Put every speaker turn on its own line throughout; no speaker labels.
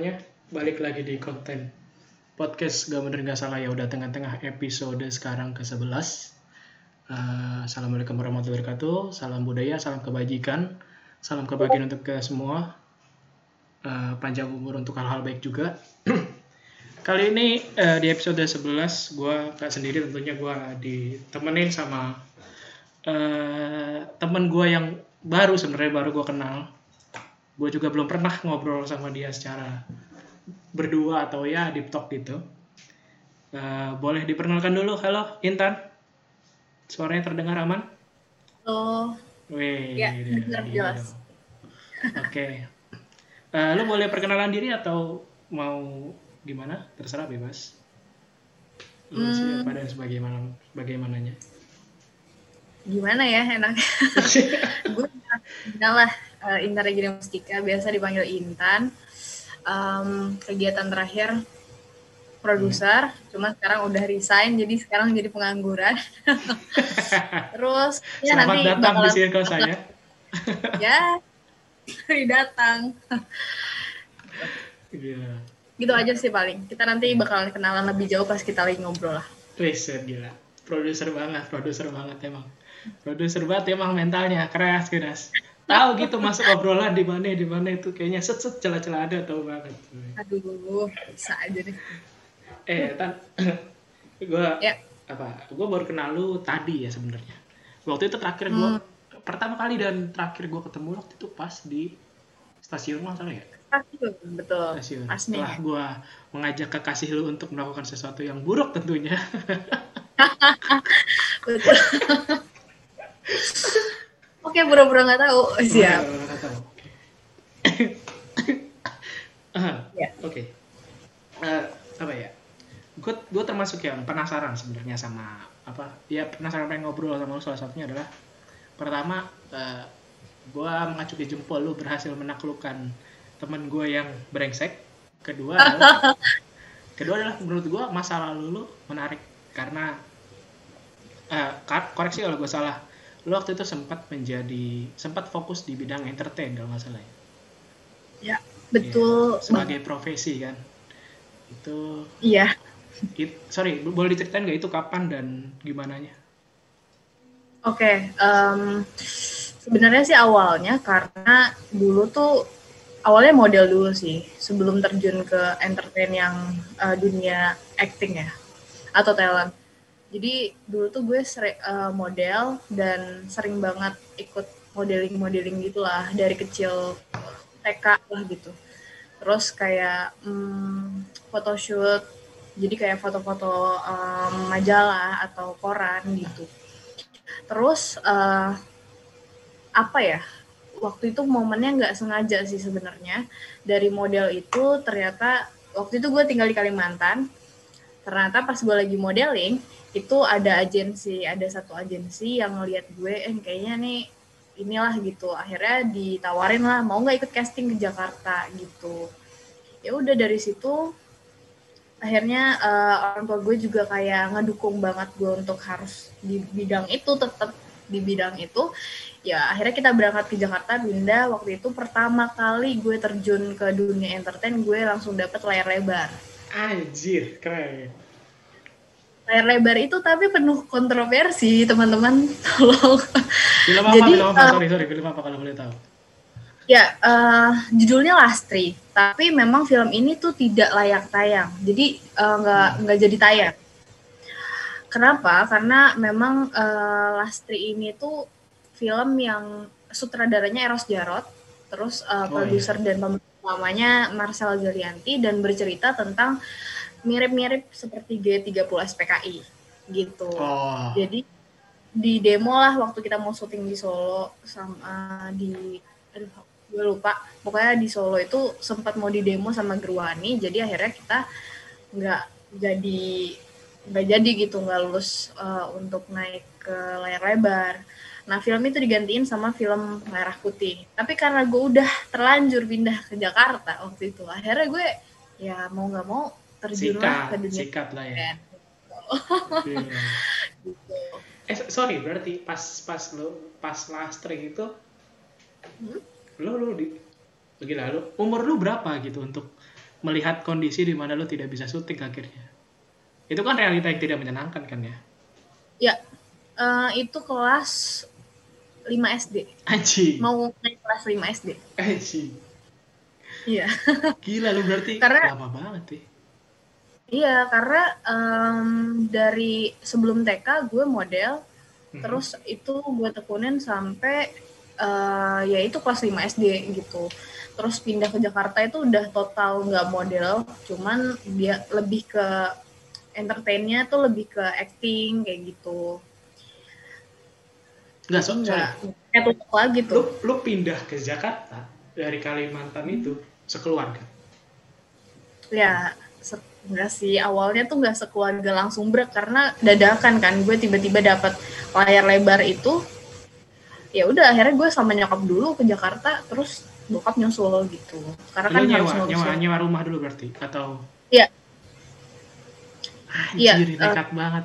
Ya, semuanya balik lagi di konten podcast Gak Bener Gak Salah ya udah tengah-tengah episode sekarang ke-11. Uh, Assalamualaikum warahmatullahi wabarakatuh. Salam budaya, salam kebajikan, salam kebahagiaan untuk ke semua. Uh, panjang umur untuk hal-hal baik juga. Kali ini uh, di episode 11 gue gak sendiri tentunya gue ditemenin sama uh, temen gue yang baru sebenarnya baru gue kenal gue juga belum pernah ngobrol sama dia secara berdua atau ya di talk gitu. Uh, boleh diperkenalkan dulu. Halo Intan. Suaranya terdengar aman?
Halo.
Wih,
ya jelas.
oke. Okay. uh, lo boleh perkenalan diri atau mau gimana? Terserah bebas. Lo hmm. siapa dan sebagaimana bagaimananya.
Gimana ya enak. Gue lah uh, Intan Regina Mustika, biasa dipanggil Intan. Um, kegiatan terakhir produser, hmm. cuma sekarang udah resign, jadi sekarang jadi pengangguran. Terus
ya Selamat nanti datang di circle saya.
ya, hari datang.
yeah.
Gitu aja sih paling. Kita nanti bakalan kenalan lebih jauh pas kita lagi ngobrol lah.
Wih, gila. Produser banget, produser banget emang. Produser banget emang mentalnya keras keras tahu gitu masuk obrolan di mana di mana itu. Kayaknya set set celah-celah ada tahu banget.
Aduh bisa aja deh.
Eh tan gue ya. apa gue baru kenal lu tadi ya sebenarnya. Waktu itu terakhir gue hmm. pertama kali dan terakhir gue ketemu waktu itu pas di stasiun salah ya?
Stasiun betul.
Stasiun. Setelah gue mengajak kekasih lu untuk melakukan sesuatu yang buruk tentunya.
Betul Oke, pura-pura nggak tahu. Siap.
ya. Oke. Uh, apa ya? Gue gue termasuk yang penasaran sebenarnya sama apa? Ya penasaran pengen ngobrol sama lu salah satunya adalah pertama uh, gue mengacuki jempol lu berhasil menaklukkan teman gue yang brengsek. Kedua adalah kedua adalah menurut gue masa lalu lu menarik karena uh, koreksi kalau gue salah lo waktu itu sempat menjadi sempat fokus di bidang entertain kalau nggak salah ya?
Ya betul
ya, sebagai profesi kan? Itu
iya.
it, sorry boleh diceritain nggak itu kapan dan gimana nya?
Oke okay, um, sebenarnya sih awalnya karena dulu tuh awalnya model dulu sih sebelum terjun ke entertain yang uh, dunia acting ya atau talent jadi dulu tuh gue seri, uh, model dan sering banget ikut modeling-modeling gitulah dari kecil TK lah gitu. Terus kayak hmm, photoshoot jadi kayak foto-foto um, majalah atau koran gitu. Terus uh, apa ya waktu itu momennya nggak sengaja sih sebenarnya. Dari model itu ternyata waktu itu gue tinggal di Kalimantan ternyata pas gue lagi modeling itu ada agensi ada satu agensi yang ngeliat gue eh kayaknya nih inilah gitu. Akhirnya ditawarin lah mau nggak ikut casting ke Jakarta? gitu. Ya udah dari situ akhirnya uh, orang tua gue juga kayak ngedukung banget gue untuk harus di bidang itu tetap di bidang itu. Ya akhirnya kita berangkat ke Jakarta pindah. Waktu itu pertama kali gue terjun ke dunia entertain gue langsung dapet layar lebar
anjir keren.
Layar lebar itu tapi penuh kontroversi teman-teman. Tolong.
Film apa Jadi, film apa? uh, sorry sorry film apa kalau boleh tahu?
Ya uh, judulnya Lastri tapi memang film ini tuh tidak layak tayang. Jadi nggak uh, nggak jadi tayang. Kenapa? Karena memang uh, Lastri ini tuh film yang sutradaranya Eros Jarot terus uh, oh, produser iya. dan pemeran utamanya Marcel Zalianti dan bercerita tentang mirip-mirip seperti G30 SPKI gitu. Oh. Jadi di demo lah waktu kita mau syuting di Solo sama di aduh gue lupa pokoknya di Solo itu sempat mau di demo sama Gerwani jadi akhirnya kita nggak jadi nggak jadi gitu nggak lulus uh, untuk naik ke layar lebar nah film itu digantiin sama film merah putih tapi karena gue udah terlanjur pindah ke Jakarta waktu itu akhirnya gue ya mau nggak mau terjun
ke dunia sikat lah ya. yeah. gitu. Eh sorry berarti pas pas lo pas last track itu hmm? lo lo di Gila, lu, umur lu berapa gitu untuk melihat kondisi di mana lu tidak bisa syuting akhirnya? Itu kan realita yang tidak menyenangkan kan ya?
Ya, eh, itu kelas 5 SD.
Anjing.
Mau naik kelas 5 SD.
Anjing.
Iya.
Gila lu berarti
Karena-
lama banget ya.
Iya, karena em, dari sebelum TK gue model,
Mhm.
terus itu gue tekunin sampai eh, ya itu kelas 5 SD gitu. Terus pindah ke Jakarta itu udah total nggak model, cuman dia lebih ke entertainnya tuh lebih ke acting kayak gitu.
Enggak, so, sorry.
Lagi
Lu,
tuh.
lu pindah ke Jakarta dari Kalimantan itu sekeluarga.
Ya, se- enggak sih awalnya tuh nggak sekeluarga langsung brek karena dadakan kan gue tiba-tiba dapat layar lebar itu ya udah akhirnya gue sama nyokap dulu ke Jakarta terus bokap nyusul gitu karena kan
lu nyewa,
harus
nyewa,
ngurusin
nyewa rumah dulu berarti atau
Iya.
Anjir,
eh,
nekat banget.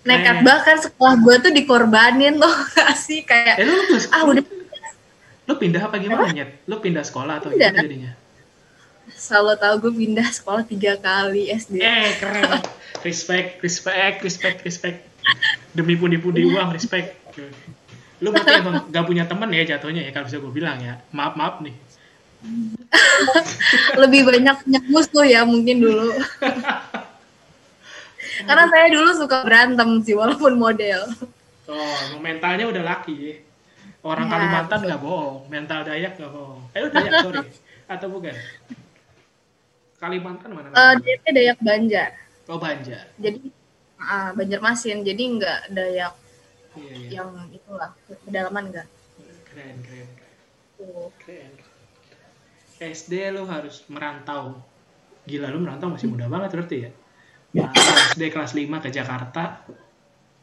Nekat bahkan sekolah gue tuh dikorbanin loh gak sih kayak
Eh lu, lu,
ah udah
lu pindah apa gimana nyet? Lu pindah sekolah atau
Pindah.
gimana jadinya?
selalu tahu gue pindah sekolah tiga kali SD
Eh keren. respect, respect, respect, respect. Demi pundi-pundi uang, respect. Lu berarti emang gak punya teman ya jatuhnya ya kalau bisa gue bilang ya. Maaf maaf nih.
lebih banyak punya musuh ya mungkin dulu karena saya dulu suka berantem sih walaupun model
Oh, mentalnya udah laki. Orang
Ya,
Kalimantan nggak bohong, mental Dayak nggak bohong. Eh, Dayak sorry, atau bukan? Kalimantan mana?
Eh dia tuh Dayak Banjar
oh Banjar.
jadi ah, Banjarmasin jadi nggak Dayak
Iya iya.
yang itulah pedalaman enggak
Keren keren keren.
tuh
keren. SD lu harus merantau. Gila lu merantau masih muda banget berarti ya. Nah, SD kelas 5 ke Jakarta.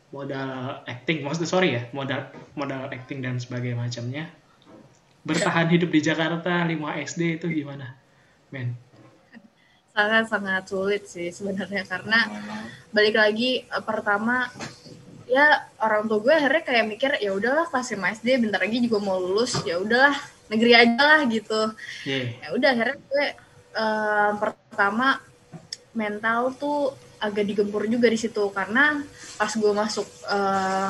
Modal acting maksudnya sorry ya modal modal acting dan sebagainya macamnya. Bertahan hidup di Jakarta 5 SD itu gimana men?
Sangat sangat sulit sih sebenarnya karena balik lagi eh, pertama ya orang tua gue akhirnya kayak mikir ya udahlah kelas 5 SD bentar lagi juga mau lulus ya udahlah negeri aja lah gitu.
Yeah.
ya udah akhirnya gue eh, pertama mental tuh agak digempur juga di situ. Karena pas gue masuk eh,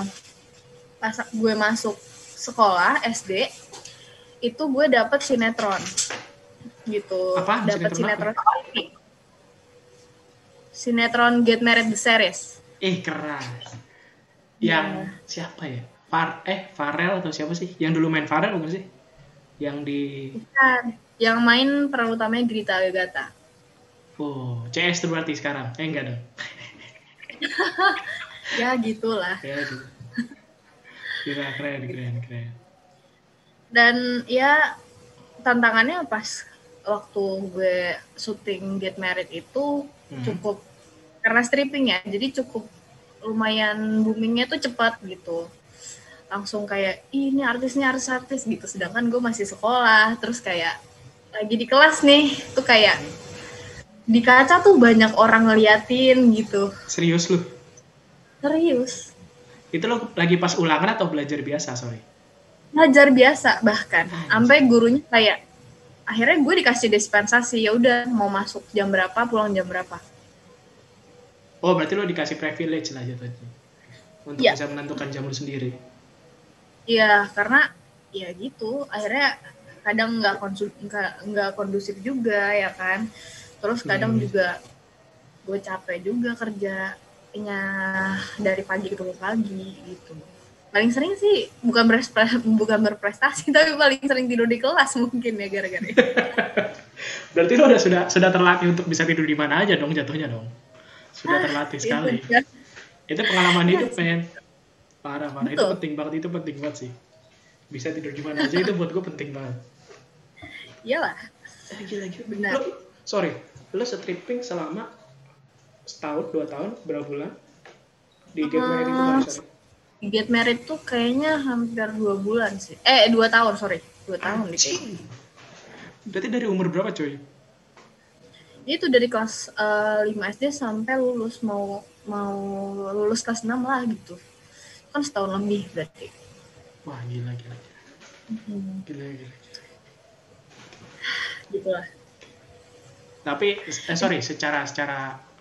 pas gue masuk sekolah SD itu gue dapet sinetron. Gitu.
Apaan?
dapet
Sinetron
sinetron TV. sinetron Get Married the Series.
Eh keras yang siapa ya? Far eh Farel atau siapa sih? Yang dulu main Farel bukan sih? Yang di
yang main peran utamanya Grita Agatha
oh CS tuh berarti sekarang? Eh enggak dong.
Ya gitulah.
Ya gitu. Gila, keren keren keren.
Dan ya tantangannya pas waktu gue syuting Get Married itu
Hmm.
cukup karena stripping ya jadi cukup lumayan boomingnya tuh cepat gitu. Langsung kayak "Ih, ini artisnya artis-artis gitu. Sedangkan gue masih sekolah terus kayak lagi di kelas nih tuh kayak di kaca tuh banyak orang ngeliatin gitu
serius lu
serius
itu lo lagi pas ulangan atau belajar biasa sorry
ngajar biasa bahkan
Anjir.
sampai gurunya kayak akhirnya gue dikasih dispensasi ya udah mau masuk jam berapa pulang jam berapa
oh berarti lo dikasih privilege lah jatuhnya untuk
Iya.
bisa menentukan jam lu sendiri
Iya, karena ya gitu. Akhirnya kadang nggak kondusif juga ya kan. Terus kadang
Hmm.
juga gue capek juga kerjanya dari pagi ke pagi gitu. Paling sering sih bukan berpre- bukan berprestasi tapi paling sering tidur di kelas mungkin ya gara-gara itu.
berarti lo udah sudah sudah terlatih untuk bisa tidur di mana aja dong jatuhnya dong sudah terlatih sekali
Itu, ya.
itu pengalaman
Iya
hidup
sih.
men parah parah itu penting banget itu penting banget sih bisa tidur di mana aja itu buat gue penting banget
Iyalah,
gila gila
Benar.
Lo, sorry lo stripping selama setahun dua tahun berapa bulan di Get Married itu
Ah,
barusan
Get Married tuh kayaknya hampir dua bulan sih. Eh, dua tahun, sorry. Dua tahun deh kayaknya.
Anjing. berarti dari umur berapa coy
itu dari kelas eh, 5 SD sampai lulus mau mau lulus kelas 6 lah gitu kan setahun lebih berarti
wah gila gila gila gila, gila.
gitulah
Tapi eh, sorry, secara secara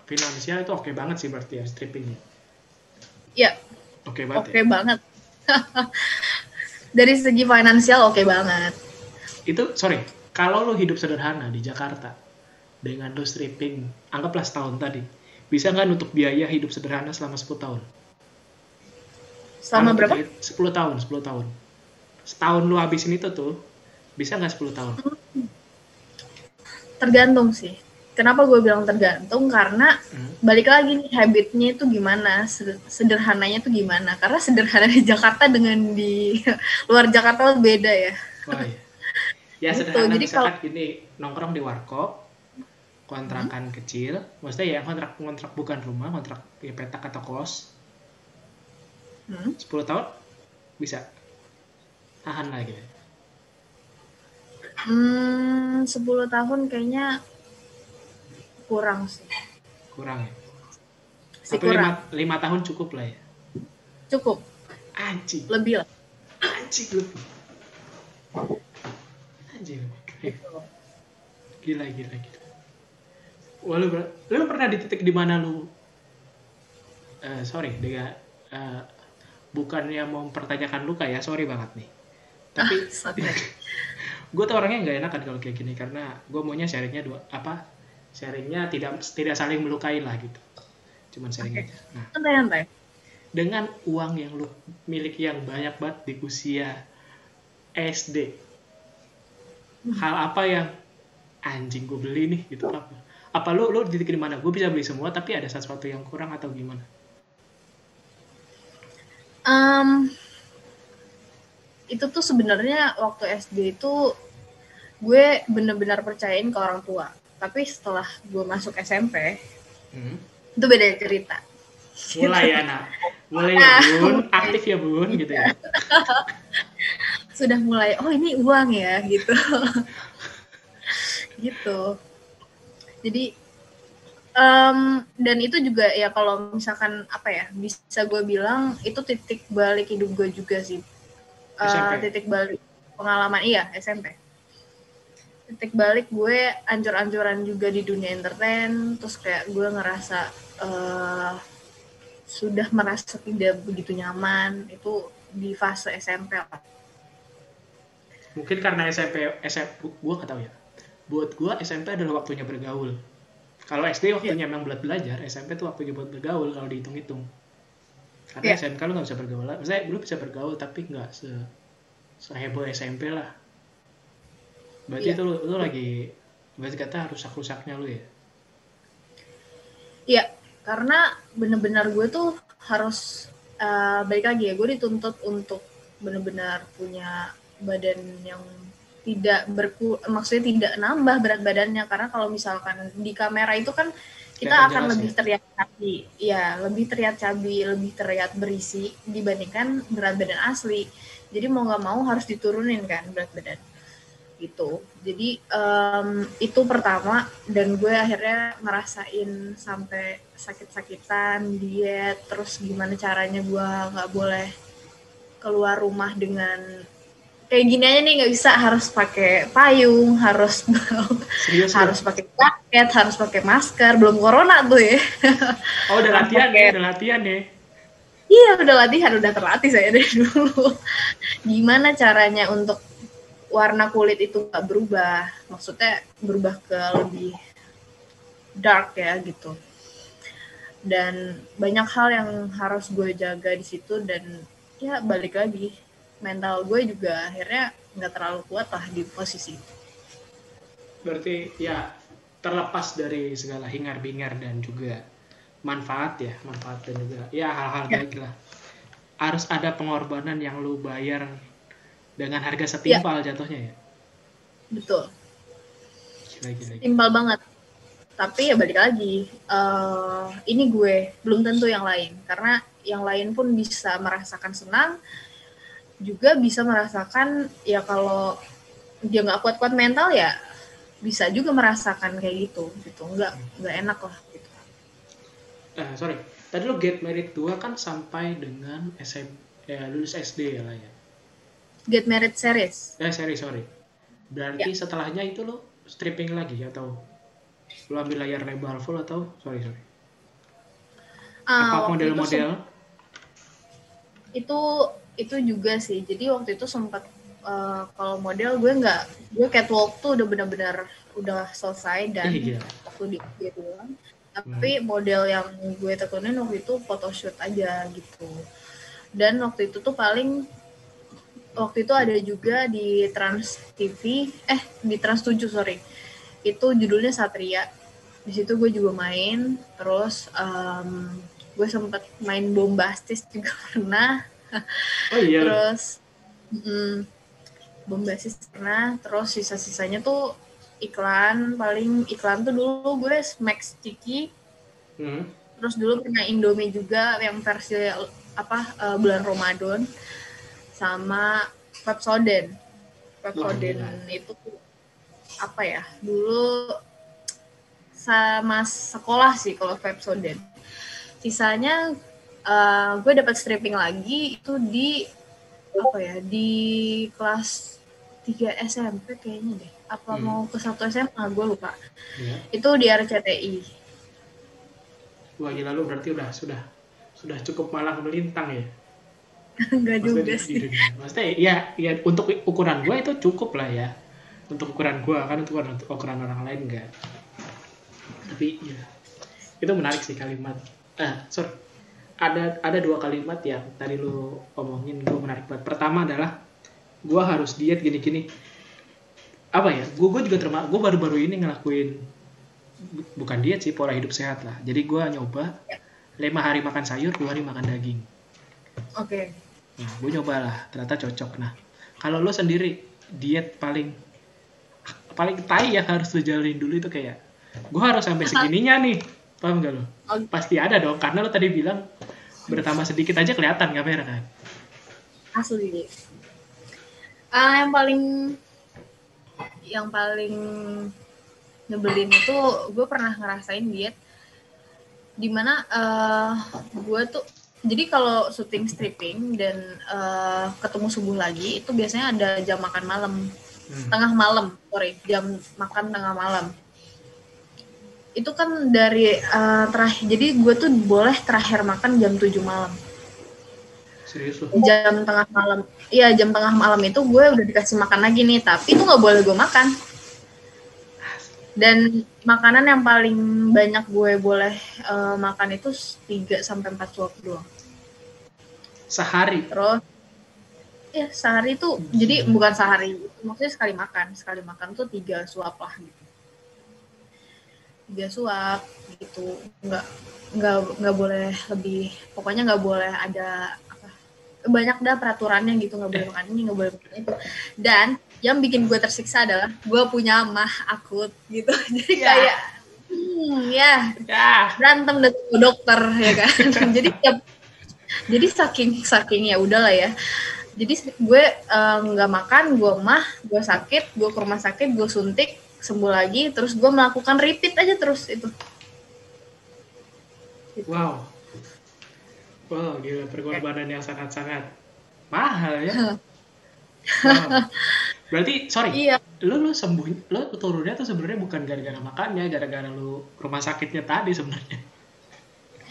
finansial itu oke banget sih berarti ya strippingnya.
ya
Oke banget.
oke
ya.
banget dari segi finansial oke banget
Itu sorry, kalau lu hidup sederhana di Jakarta dengan lu stripping, anggaplah setahun tadi, bisa nggak nutup biaya hidup sederhana selama 10 tahun?
selama berapa
aja 10 tahun, 10 tahun. Setahun lu habisin itu tuh, bisa nggak 10 tahun?
Tergantung sih. Kenapa gue bilang tergantung? Karena
Hmm.
balik lagi nih habitnya itu gimana? Seder- sederhananya itu gimana? Karena sederhana di Jakarta dengan di luar Jakarta beda ya.
Wah, iya. Ya
Gitu,
sederhana.
Jadi
misalkan gini, nongkrong di warkop, kontrakan kecil, maksudnya ya kontrak kontrak bukan rumah, kontrak ya petak atau kos,
Hmm.
10 tahun? Bisa. Tahan lagi.
Hmm, 10 tahun kayaknya kurang sih.
Kurang ya.
Si
Tapi
kurang.
lima, lima tahun cukup lah ya.
Cukup,
Anjing,
lebih lah.
anjing lu. Anjing. Gila, gila, gila. Wah, lu, lu pernah di titik di mana lu eh sorry, dengan eh, bukannya mau mempertanyakan luka ya, sorry banget nih. Tapi
Ah.
gue tuh orangnya nggak enakan kalau kayak gini karena gue maunya sharingnya dua apa sharingnya tidak tidak saling melukai lah gitu. Cuman sharing
Oke.
aja. Nah.
Santai-santai.
dengan uang yang lu miliki yang banyak banget di usia SD hal apa yang anjing gue beli nih gitu apa apa lu lu di mana? Gue bisa beli semua tapi ada sesuatu yang kurang atau gimana?
Em, itu tuh sebenarnya waktu SD itu gue bener-bener percayain ke orang tua. Tapi setelah gue masuk SMP,
hmm?
itu beda cerita.
mulai ya nak mulai ya bun aktif ya bun gitu ya
Sudah mulai, oh ini uang ya, gitu. gitu. Jadi, em, dan itu juga ya kalau misalkan apa ya, bisa gue bilang itu titik balik hidup gue juga sih.
SMP.
titik balik pengalaman iya SMP titik balik gue ancur-ancuran juga di dunia entertain terus kayak gue ngerasa eh, sudah merasa tidak begitu nyaman itu di fase SMP lah.
Mungkin karena SMP SMP gue gak tahu ya. Buat gue SMP adalah waktunya bergaul. Kalau SD waktunya memang buat belajar SMP tuh waktunya buat bergaul kalau dihitung-hitung. Karena
Iya.
SMK lu nggak bisa bergaul maksudnya lu bisa bergaul tapi nggak se seheboh SMP lah berarti
Iya.
itu lu, lu lagi berarti kata rusak-rusaknya lu ya
Iya, karena bener-bener gue tuh harus eh, balik lagi ya, gue dituntut untuk bener-bener punya badan yang tidak berku, maksudnya tidak nambah berat badannya karena kalau misalkan di kamera itu kan kita
Kelihatan
akan
jelas
lebih
ya?
terlihat cabi, ya lebih terlihat cabi, lebih terlihat berisi dibandingkan berat badan asli. Jadi mau nggak mau harus diturunin kan berat badan gitu. Jadi em, itu pertama dan gue akhirnya ngerasain sampai sakit-sakitan, diet, terus gimana caranya gue nggak boleh keluar rumah dengan kayak gini aja nih nggak bisa harus pakai payung, harus
serius lu?
harus pakai jaket, harus pakai masker, belum corona tuh ya.
oh udah latihan ya udah latihan ya
Iya udah latihan, udah terlatih saya dari dulu. Gimana caranya untuk warna kulit itu nggak berubah? Maksudnya berubah ke lebih dark ya gitu. Dan banyak hal yang harus gue jaga di situ dan ya balik lagi mental gue juga akhirnya nggak terlalu kuat lah di posisi itu.
berarti ya terlepas dari segala hingar-bingar dan juga manfaat ya manfaat dan juga ya hal-hal
Ya.
baik lah harus ada pengorbanan yang lu bayar dengan harga setimpal jatuhnya ya?
Betul.
gila gila, gila.
Simpel banget. Tapi ya balik lagi, eh, ini gue belum tentu yang lain. Karena yang lain pun bisa merasakan senang, juga bisa merasakan ya kalau dia nggak kuat-kuat mental ya bisa juga merasakan kayak gitu gitu. Nggak nggak enak lah gitu.
Eh, sorry. Tadi lu get married 2 kan sampai dengan SM ya lulus SD ya lah ya
get married series.
Eh sorry sorry. Berarti setelahnya itu lu stripping lagi atau lu ambil layar lebar full atau sorry sorry.
Ah,
apa model-model?
itu itu juga sih. Jadi waktu itu sempat eh, kalau model gue nggak gue catwalk tuh udah benar-benar udah selesai dan
gila.
waktu di tapi model yang gue tekunin waktu itu photoshoot aja gitu. Dan waktu itu tuh paling waktu itu ada juga di Trans TV eh di Trans 7 sorry. Itu judulnya Satria. Di situ gue juga main terus em, gue sempet main bombastis juga pernah.
Oh iya.
Terus mm, bombastis pernah. Terus sisa-sisanya tuh iklan paling iklan tuh dulu gue Max Ciki
Hmm.
terus dulu pernah Indomie juga yang versi apa eh, bulan Ramadan sama Pepsodent
Wah, gila.
itu apa ya dulu sama sekolah sih kalau Pepsodent sisanya eh, gue dapat stripping lagi itu di apa ya di kelas 3 SMP kayaknya deh apa
Hmm.
mau ke satu SMA gue lupa
Iya.
itu di RCTI
Wah gila lu berarti udah sudah sudah cukup malang melintang ya.
enggak juga
di-
sih.
Maksudnya ya ya untuk ukuran gua itu cukup lah ya. Untuk ukuran gua kan untuk ukuran, ukuran orang lain enggak. Tapi ya itu menarik sih kalimat. Ah, sorry. Ada ada dua kalimat yang tadi lu omongin gue menarik banget. Pertama adalah gua harus diet gini-gini. Apa ya? Gue gue juga termasuk gue baru-baru ini ngelakuin bu- bukan diet sih pola hidup sehat lah. Jadi gua nyoba lima hari makan sayur, dua hari makan daging.
oke
Nah, gue nyoba lah, ternyata cocok. Nah, kalau lo sendiri diet paling paling tai yang harus lo jalanin dulu itu kayak gue harus sampai segininya nih, paham gak lo?
Oh.
Pasti ada dong, karena lo tadi bilang bertambah sedikit aja kelihatan kamera kan?
asli Ah, yang paling yang paling nyebelin itu gue pernah ngerasain diet di mana eh gue tuh jadi kalau syuting stripping dan eh, ketemu subuh lagi itu biasanya ada jam makan malam.
Hmm.
tengah malam sorry jam makan tengah malam. Itu kan dari eh, terakhir jadi gue tuh boleh terakhir makan jam 7 malam.
Serius
jam tengah malam iya jam tengah malam itu gue udah dikasih makan lagi nih tapi itu nggak boleh gue makan. Dan makanan yang paling banyak gue boleh eh, makan itu 3 sampai 4 suap doang
Sehari?
terus ya sehari itu jadi bukan sehari maksudnya sekali makan. Sekali makan tuh tiga suap lah gitu. Tiga suap gitu. Nggak nggak nggak boleh lebih pokoknya nggak boleh ada apa banyak dah peraturannya gitu. Nggak boleh makan ini nggak boleh makan itu. Dan yang bikin gue tersiksa adalah gue punya mah akut gitu. Jadi
Ya.
kayak hmm, ya.
Ya,
berantem dengan dokter ya kan. Jadi tiap jadi saking saking ya udahlah ya jadi gue eh, nggak makan gue mah gue sakit gue ke rumah sakit gue suntik sembuh lagi terus gue melakukan repeat aja terus itu
wow. Wow, gila pengorbanan yang sangat-sangat mahal ya. Wow. Berarti, sorry,
iya
lu lu sembuh lu turunnya tuh sebenarnya bukan gara-gara makannya gara-gara lu rumah sakitnya tadi sebenarnya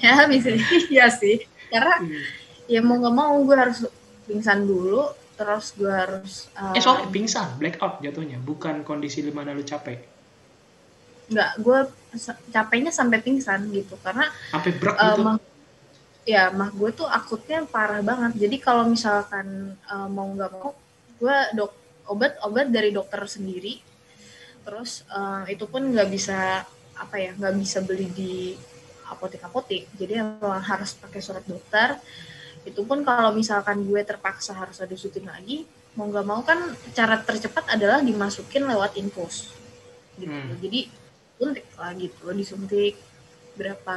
ya bisa iya sih karena
Hmm.
ya mau nggak mau gue harus pingsan dulu terus gue harus
eh sorry pingsan blackout jatuhnya bukan kondisi di mana lu capek.
Nggak gue capeknya sampai pingsan gitu karena
sampai brek
Eh,
gitu?
mah, ya mah gue tuh akutnya parah banget. Jadi kalau misalkan eh, mau nggak mau gue dok obat obat dari dokter sendiri. Terus eh, itu pun nggak bisa apa ya nggak bisa beli di apotek apotek jadi emang harus pakai surat dokter. Itu pun kalau misalkan gue terpaksa harus ada syuting lagi mau nggak mau kan cara tercepat adalah dimasukin lewat infus. Gitu.
Hmm.
jadi suntik lah gitu disuntik berapa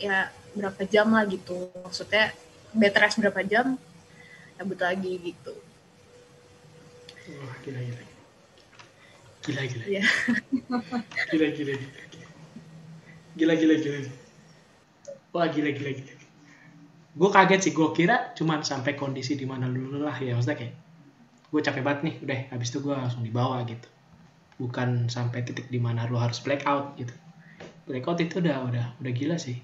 ya berapa jam lah gitu. Maksudnya bed rest berapa jam cabut lagi gitu.
Wah gila gila. Gila gila.
Ya
gila gila gila gila gila gila wah gila gila gila. Gue kaget sih gue kira cuman sampai kondisi di mana lu lelah ya maksudnya kayak gue capek banget nih udah habis itu gue langsung dibawa gitu. Bukan sampai titik di mana lu harus blackout gitu. Blackout itu udah udah udah gila sih.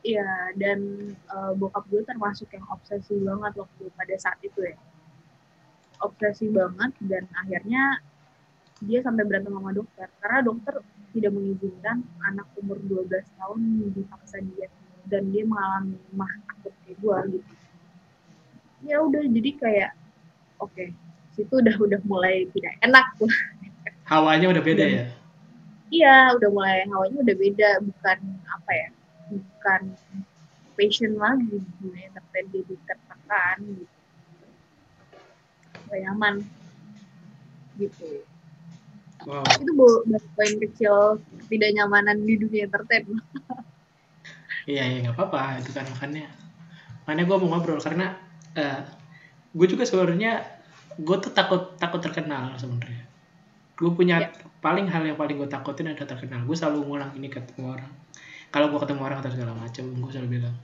Iya, dan uh, bokap gue termasuk yang obsesi banget waktu pada saat itu ya. Obsesi banget dan akhirnya dia sampai berantem sama dokter karena dokter tidak mengizinkan anak umur 12 tahun dipaksa diet dan dia mengalami mah akut kayak gue gitu. Ya udah jadi kayak oke, okay, situ udah udah mulai tidak enak tuh.
Hawanya udah beda ya?
Iya, udah mulai hawanya udah beda, bukan apa ya? bukan passion lagi dunia tapi jadi tertekan gitu nyaman gitu wow. itu poin kecil tidak nyamanan di dunia entertain.
Iya iya nggak apa-apa itu kan makanya makanya gue mau ngobrol karena uh, eh, gue juga sebenarnya gue tuh takut takut terkenal sebenarnya. Gue punya ya. paling hal yang paling gue takutin adalah terkenal. Gue selalu ngulang ini ke orang. Kalau gue ketemu orang atau segala macam gue selalu bilang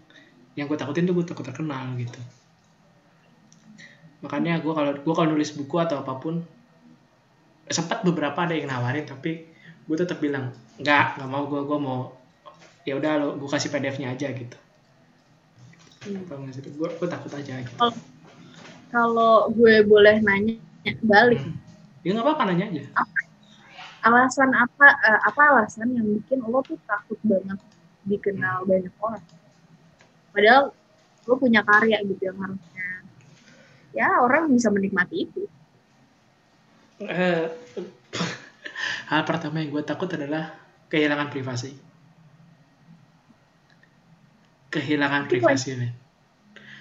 yang gue takutin tuh gue takut terkenal gitu. Makanya gue kalau gue kalau nulis buku atau apa pun sempat beberapa ada yang nawarin tapi gue tetap bilang nggak nggak mau gue gue mau ya udah lo gue kasih pdf-nya aja gitu. Hmm. gue gue takut aja gitu.
kalau gue boleh nanya balik? Hmm.
ya nggak apa-apa nanya aja.
Alasan apa uh, apa alasan yang bikin lo tuh takut banget dikenal banyak orang? Padahal lo punya karya gitu yang harusnya ya orang bisa menikmati itu
uh, hal pertama yang gue takut adalah kehilangan privasi. Kehilangan privasi nih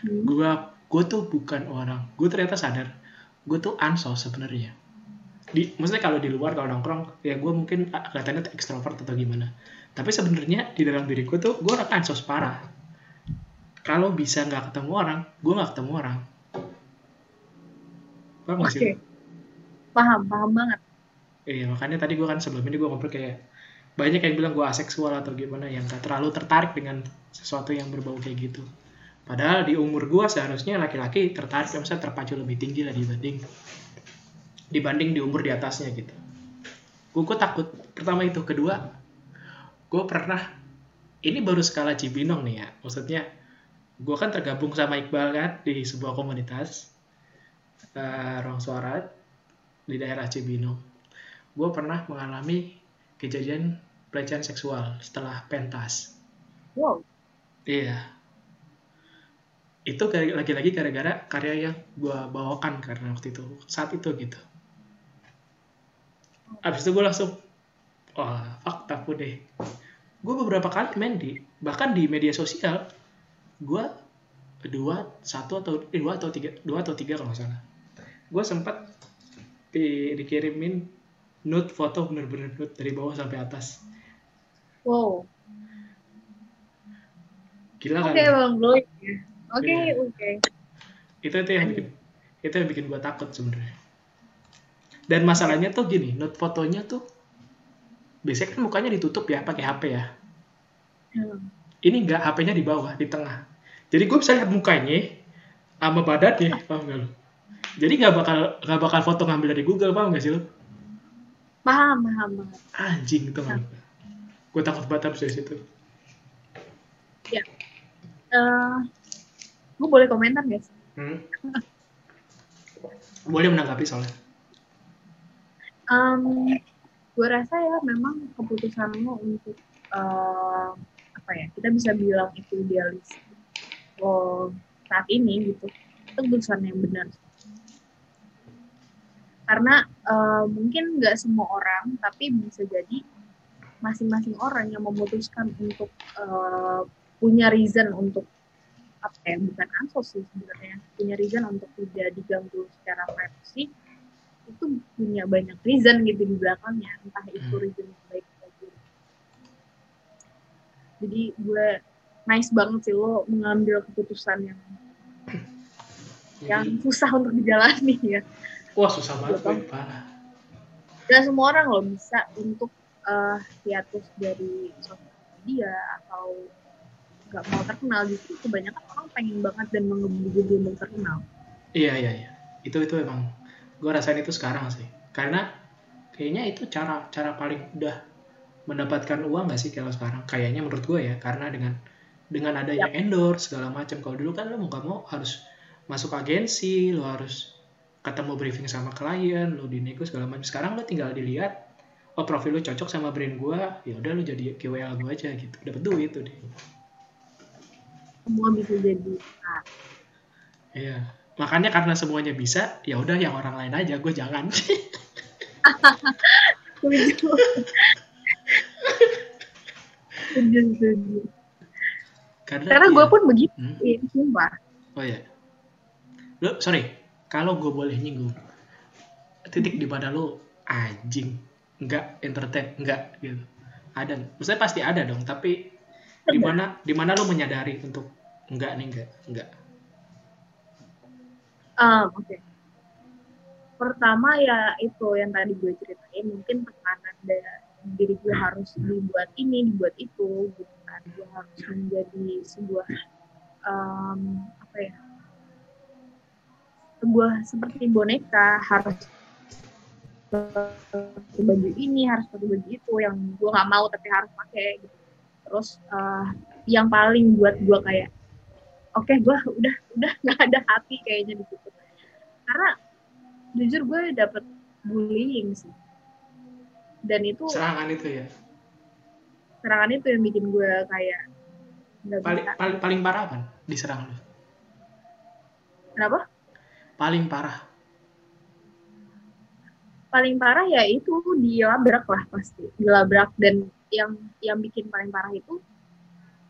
hmm. gue gue tuh bukan orang gue ternyata sadar gue tuh ansos sebenarnya. Di maksudnya kalau di luar kalau nongkrong ya gue mungkin kelihatannya ekstrovert atau gimana. Tapi sebenarnya di dalam diriku tuh gue orang ansos parah kalau bisa nggak ketemu orang gue nggak ketemu orang.
Paham. Okay. Paham paham banget.
Iya makanya tadi gue kan sebelum ini gue ngobrol kayak banyak yang bilang gue aseksual atau gimana yang gak terlalu tertarik dengan sesuatu yang berbau kayak gitu. Padahal di umur gue seharusnya laki-laki tertarik misalnya terpacu lebih tinggi lah dibanding dibanding di umur di atasnya gitu. Gue, gue takut pertama itu. Kedua gue pernah ini baru skala Cibinong nih ya. Maksudnya gue kan tergabung sama Iqbal kan di sebuah komunitas uh, ruang suara di daerah Cibinong. Gue pernah mengalami kejadian pelecehan seksual setelah pentas.
Wow.
Iya. Itu lagi-lagi gara-gara karya yang gue bawakan karena waktu itu saat itu gitu. Abis itu gue langsung wah fakta aku deh. Gue beberapa kali main di bahkan di media sosial gue dua satu atau eh, dua atau tiga dua atau tiga kalau nggak salah. Gue sempat di, dikirimin nude foto bener-bener nude dari bawah sampai atas
wow
gila
kan oke bang oke iya. oke
itu itu yang bikin itu yang bikin gue takut sebenarnya dan masalahnya tuh gini nude fotonya tuh biasanya kan mukanya ditutup ya pakai HP ya. Hmm. Ini enggak HP-nya di bawah, di tengah. Jadi gue bisa lihat mukanya sama badannya, paham gak lo? Jadi nggak bakal nggak bakal foto ngambil dari Google, paham gak sih lo?
Paham, paham banget.
Anjing itu mah. Gue takut banget abis dari situ.
Ya. Uh, gue boleh komentar guys? Hmm?
boleh menanggapi soalnya.
Um, gue rasa ya memang keputusan lo untuk uh, apa ya kita bisa bilang itu idealis oh, saat ini gitu itu keputusan yang benar karena uh, mungkin nggak semua orang tapi bisa jadi masing-masing orang yang memutuskan untuk uh, punya reason untuk apa ya bukan ansos sih sebenarnya punya reason untuk tidak diganggu secara privacy itu punya banyak reason gitu di belakangnya entah itu hmm. reason yang baik atau buruk jadi gue nice banget sih lo mengambil keputusan yang yang susah untuk dijalani ya
wah susah banget gue parah
dan semua orang lo bisa untuk uh, hiatus dari sosial media atau nggak mau terkenal. Gitu kebanyakan orang pengen banget dan menggebu-gebu terkenal.
Iya iya iya. Itu itu emang gue rasain itu sekarang sih. Karena kayaknya itu cara cara paling udah mendapatkan uang nggak sih kalau sekarang? Kayaknya menurut gue ya karena dengan dengan adanya endorse segala macam. Kalau dulu kan lo mau gak mau harus masuk agensi lo harus ketemu briefing sama klien lo dinego segala macam sekarang lo tinggal dilihat oh profil lo cocok sama brand gue ya udah lo jadi KWL gue aja gitu dapat duit tuh deh
semua bisa jadi
Iya. Makanya karena semuanya bisa, ya udah yang orang lain aja, gue jangan. karena
karena gue
iya.
pun begitu
Hmm.
sumpah
Oh iya. Lo sorry, kalau gue boleh nyinggung, titik di mana lo anjing, enggak entertain, enggak gitu. Ada, maksudnya pasti ada dong. Tapi di mana di mana lo menyadari untuk enggak nih enggak, enggak.
Um, Oke. Pertama ya itu yang tadi gue ceritain mungkin tekanan dari diri gue harus dibuat ini, dibuat itu, gitu kan. Gue harus menjadi sebuah um, apa ya? Sebuah seperti boneka harus pakai baju ini, harus pakai baju itu yang gue nggak mau tapi harus pakai gitu. Terus eh, yang paling buat gue kayak oke gue udah udah nggak ada hati kayaknya di situ karena jujur gue dapet bullying sih dan itu
Serangan itu ya.
serangan itu yang bikin gue kayak
Paling paling paling parah apa diserang lo?
kenapa
Paling parah.
paling parah ya itu dilabrak lah pasti dilabrak dan yang yang bikin paling parah itu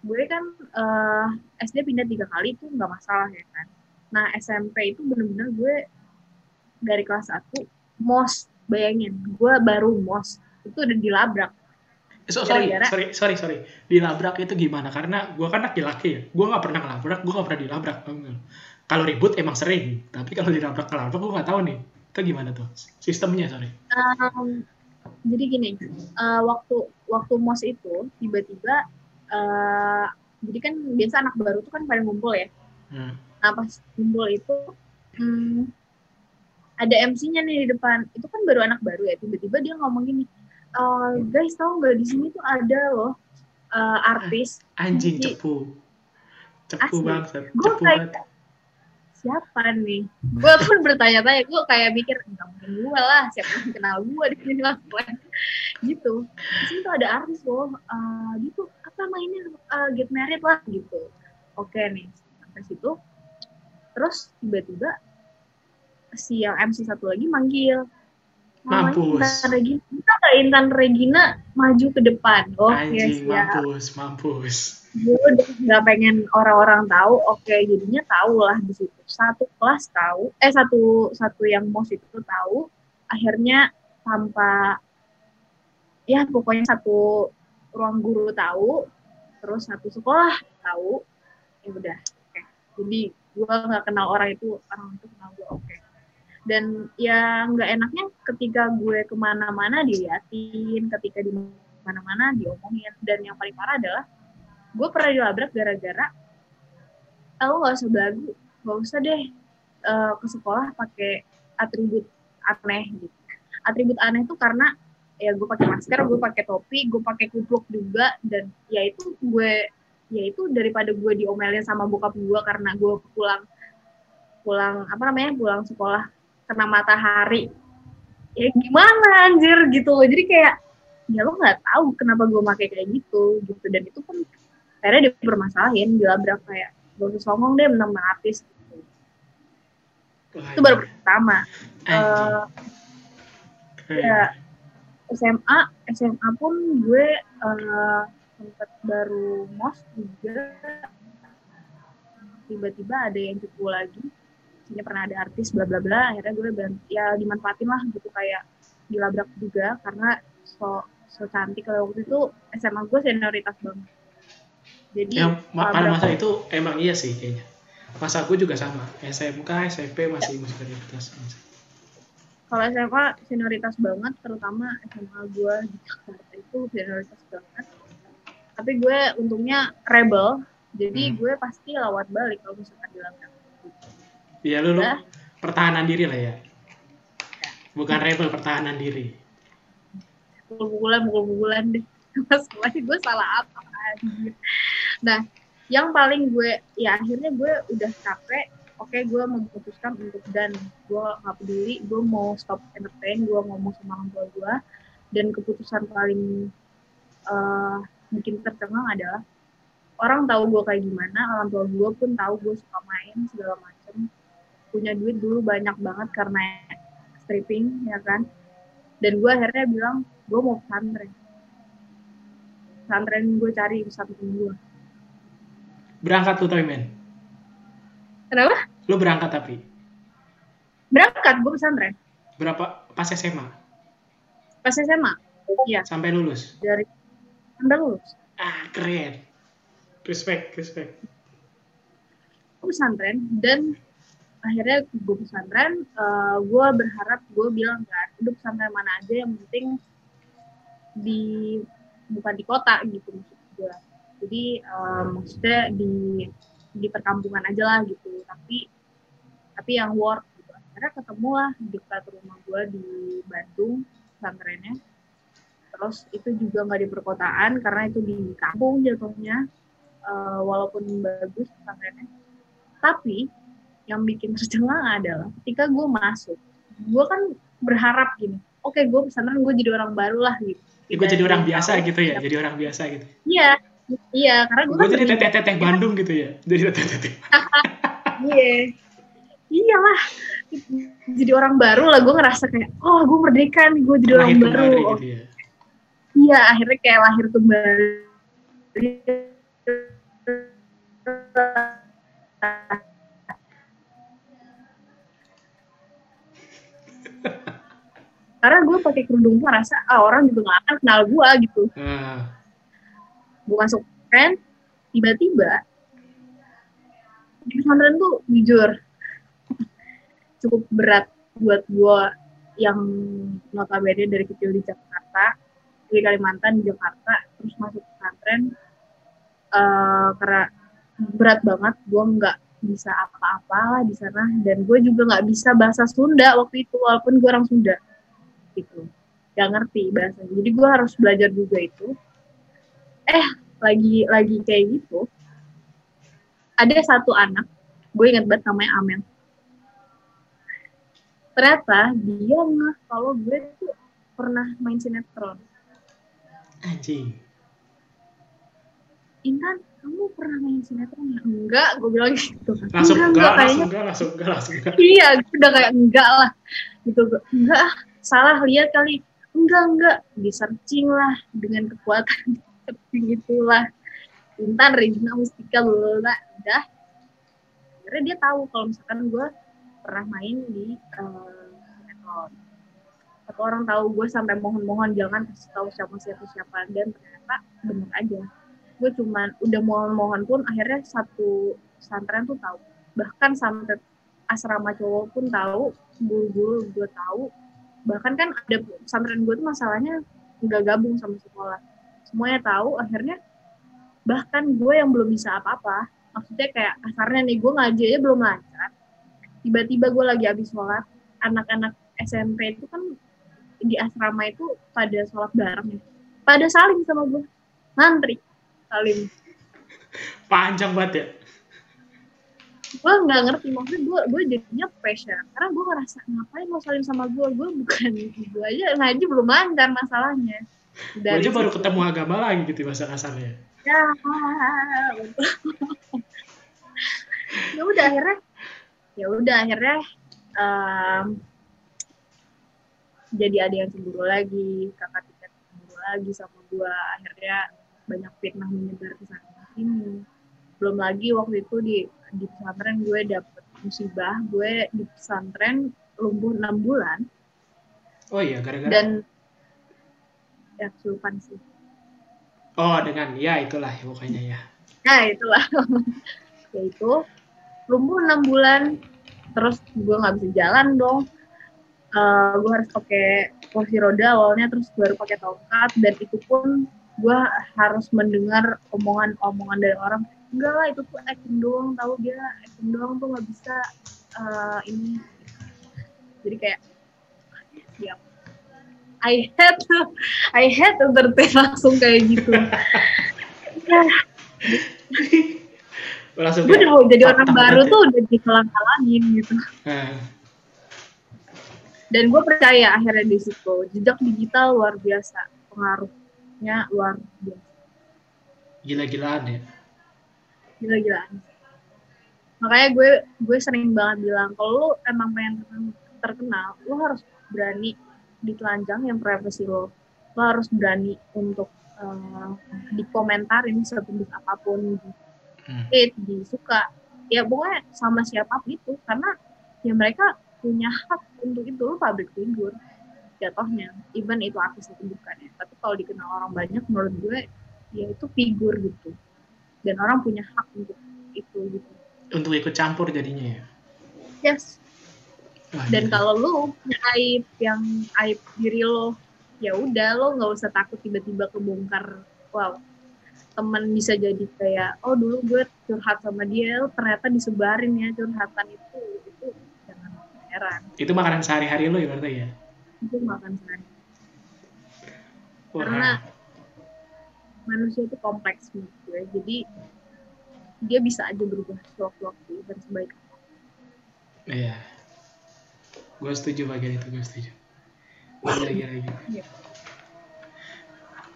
gue kan eh, SD pindah tiga kali itu nggak masalah ya kan nah SMP itu bener-bener gue dari kelas 1 mos bayangin gue baru mos itu udah dilabrak
Eh, so- sorry,
Gara-gara-
sorry, sorry, sorry. Dilabrak itu gimana? Karena gue kan laki-laki ya. Gue nggak pernah ngelabrak, gue nggak pernah dilabrak. Kalau ribut emang sering, tapi kalau dilabrak kelabrak gue nggak tahu nih. Itu gimana tuh? Sistemnya, sorry.
Um, jadi gini, eh, waktu waktu mos itu tiba-tiba, eh, jadi kan biasa anak baru tuh kan pada ngumpul ya.
Hmm.
Nah pas ngumpul itu, hmm, ada MC-nya nih di depan. Itu kan baru anak baru ya. Tiba-tiba dia ngomong gini, "Eh, guys tahu nggak di sini tuh ada loh eh, artis
Anjing
Jadi-
cepu. Cepu banget. Cepu banget.
Siapa nih? Gue pun bertanya-tanya, gue kayak mikir nggak mungkin gue lah, siapa yang kenal gue di sini lah, gitu. Di sini tuh ada artis loh, eh, gitu apa mainnya eh, Get Married lah gitu. Oke nih sampai situ, terus tiba-tiba si yang MC satu lagi manggil.
Mampus.
Intan Regina. Bisa nggak Intan Regina maju ke depan? Oke,
Anjing, mampus, mampus.
gue udah nggak pengen orang-orang tahu oke jadinya tahu lah di situ satu kelas tahu eh satu satu yang mos itu tahu akhirnya tanpa ya pokoknya satu ruang guru tahu terus satu sekolah tahu ya udah oke jadi gue nggak kenal orang itu orang itu kenal gue oke dan ya nggak enaknya ketika gue ke mana-mana diliatin ketika di mana-mana diomongin. Dan yang paling parah adalah gue pernah dilabrak gara-gara aku nggak usah belagu nggak usah deh eh, ke sekolah pakai atribut aneh gitu. Atribut aneh itu karena ya gue pakai masker gue pakai topi gue pakai kupluk juga dan ya itu gue ya itu daripada gue diomelin sama bokap gue karena gue pulang pulang apa namanya pulang sekolah kena matahari. Ya gimana anjir gitu loh. Jadi kayak ya lo nggak tahu kenapa gue pakai kayak gitu gitu. Dan itu pun akhirnya dipermasalahin dilabrak kayak gak usah songong deh menang artis. Gitu.
Wah,
itu baru pertama. Eh, ya SMA SMA pun gue sempat baru mos juga. Tiba-tiba ada yang cepu lagi ini pernah ada artis bla bla bla akhirnya gue ban- ya dimanfaatin lah gitu kayak dilabrak juga karena so so cantik kalau waktu itu SMA gue senioritas banget jadi
ma- pada masa itu emang iya sih kayaknya. Masa aku juga sama. SMK, SMP masih musikalitas.
kalau SMA senioritas banget terutama SMA gue di Jakarta itu senioritas banget tapi gue untungnya rebel jadi
Hmm.
gue pasti lawat balik kalau misalkan dilabrak
Iya lu, lu. Pertahanan diri lah ya. Bukan rebel, pertahanan diri.
pukul-pukulan pukul-pukulan deh. Masalahnya gue salah apa anjir? Nah yang paling gue ya akhirnya gue udah capek. Oke okay, gue memutuskan untuk dan gue nggak peduli. Gue mau stop entertain gue ngomong sama orang tua gue dan keputusan paling uh, bikin tercengang adalah orang tahu gue kayak gimana orang tua gue pun tahu gue suka main segala macem punya duit dulu banyak banget karena stripping ya kan? Dan gue akhirnya bilang gue mau pesantren. Pesantren gue cari pesantren gue
berangkat tuh men
kenapa?
Lu berangkat tapi?
Berangkat gue pesantren.
Berapa? Pas SMA
pas SMA iya.
Sampai lulus?
Dari sampai lulus.
Ah keren. Respect respect.
Gue pesantren dan akhirnya gue pesantren uh, gue berharap gue bilang kan udah pesantren mana aja yang penting di bukan di kota gitu maksud gue jadi um, maksudnya di di perkampungan aja lah gitu tapi tapi yang work gitu. Akhirnya ketemu lah dekat rumah gue di Bandung pesantrennya. Terus itu juga nggak di perkotaan karena itu di kampung jatuhnya uh, walaupun bagus pesantrennya. Tapi yang bikin tercengang adalah ketika gue masuk gue kan berharap gini oke okay, gue pesantren gue jadi orang baru lah gitu.
Ya, gue jadi orang biasa gitu ya jadi orang biasa gitu.
Iya iya karena gue
kan jadi teteh teteh Bandung gitu ya jadi teteh teteh
iya. Iyalah jadi orang baru lah gue ngerasa kayak oh gue merdeka nih gue jadi lahir orang baru. gitu ya. iya akhirnya kayak lahir kembali karena gue pakai kerudung gue rasa ah orang juga gak akan kenal gue gitu hmm. gue masuk kan tiba-tiba di pesantren tuh jujur cukup berat buat gue yang notabene dari kecil di Jakarta di Kalimantan di Jakarta terus masuk pesantren uh, karena berat banget gue nggak bisa apa-apa di sana dan gue juga nggak bisa bahasa Sunda waktu itu walaupun gue orang Sunda gitu gak ngerti bahasanya jadi gue harus belajar juga itu eh lagi lagi kayak gitu ada satu anak gue inget banget namanya Amel ternyata dia nggak kalau gue tuh pernah main sinetron
anjing
Intan kamu pernah main sinetron ya? Enggak, gue bilang gitu.
Langsung enggak, enggak, langsung enggak, langsung enggak, langsung enggak.
Iya, udah kayak enggak lah. Gitu, enggak, salah lihat kali. Enggak enggak. Di searching lah dengan kekuatan itulah Intan Regina Mustika lah udah. Akhirnya dia tahu kalau misalkan gue pernah main di uh, satu orang tahu gue sampai mohon-mohon jangan kasih tahu siapa siapa siapa. Dan ternyata bener aja. Gue cuman udah mohon-mohon pun akhirnya satu pesantren tuh tahu. Bahkan sampai asrama cowok pun tahu guru-guru gue tahu bahkan kan ada pesantren gue tuh masalahnya nggak gabung sama sekolah. Semuanya tahu akhirnya bahkan gue yang belum bisa apa-apa maksudnya kayak kasarnya nih gue ngaji aja belum lancar tiba-tiba gue lagi habis sholat anak-anak SMP itu kan di asrama itu pada sholat bareng ya pada saling sama gue ngantri saling.
Panjang banget ya
gue nggak ngerti maksudnya gue gue jadinya pressure karena gue ngerasa ngapain mau saling sama gue gue bukan gue aja. Ngaji belum lancar masalahnya.
Gue aja baru ketemu agama lagi gitu bahasa kasarnya.
Ya. Ya udah akhirnya ya udah akhirnya um, jadi ada yang cemburu lagi kakak tingkat cemburu lagi sama gue akhirnya banyak fitnah menyebar ke sana. Sini belum lagi waktu itu di di pesantren gue dapet musibah gue di pesantren lumpuh enam bulan.
Oh iya gara-gara?
Dan ya kesurupan sih.
Oh dengan ya itulah ya, pokoknya ya.
Nah itulah. Ya itu lumpuh enam bulan terus gue nggak bisa jalan dong. Uh, gue harus pakai kursi roda awalnya terus baru pakai tongkat dan itu pun gue harus mendengar omongan-omongan dari orang enggak lah itu tuh acting doang tahu dia acting doang tuh nggak bisa uh, ini. Jadi kayak siap. I hate I hate entertain langsung kayak gitu. Ya,
langsung
gue udah jadi orang baru
aja.
tuh udah dikelang-kalangin gitu.
Nah,
dan gue percaya akhirnya di situ jejak digital luar biasa pengaruhnya luar biasa.
Gila-gilaan ya
gila-gilaan. Makanya gue gue sering banget bilang kalau lu emang pengen terken- terkenal lu harus berani ditelanjang yang privacy lo lo harus berani untuk eh, dikomentarin sebentuk apa pun di
Hmm.
hate disuka. Ya pokoknya sama siapa pun itu. Karena ya mereka punya hak untuk itu. Lu public figure jatuhnya. Even itu artis itu bukan ya tapi kalau dikenal orang banyak menurut gue ya itu figur gitu dan orang punya hak untuk itu gitu.
Untuk ikut campur jadinya ya?
Yes.
Wah,
dan
gila.
kalau lu punya aib yang aib diri lo ya udah lo nggak usah takut tiba-tiba kebongkar. Wow. Teman bisa jadi kayak oh dulu gue curhat sama dia ternyata disebarin ya curhatan itu. Itu jangan heran.
Itu makanan sehari-hari lo ya berarti ya?
Itu makan sehari
Wah,
Karena manusia itu kompleks menurut gue. Jadi dia bisa aja berubah sewaktu-waktu dan sebaik
iya. Gue setuju bagian itu gue setuju.
Iya.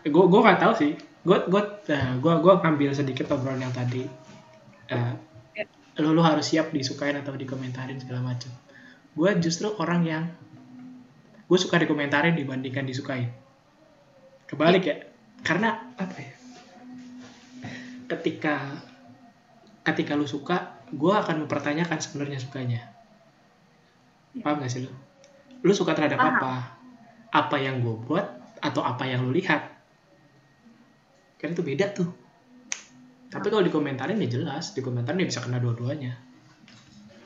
gue gue nggak tahu sih. Gue gue gue gue ngambil sedikit obrolan yang tadi. Eh,
Ya.
lo lo harus siap disukain atau dikomentarin segala macam. Gue justru orang yang gue suka dikomentarin dibandingkan disukain. Kebalik ya. Karena apa ya? Ketika ketika lu suka gue akan mempertanyakan sebenarnya sukanya. Paham gak sih lu? Lu suka terhadap
Paham.
apa? Apa yang gue buat atau apa yang lu lihat? Kan itu beda tuh. Tapi kalau dikomentarin ya jelas dikomentarin ya bisa kena dua-duanya.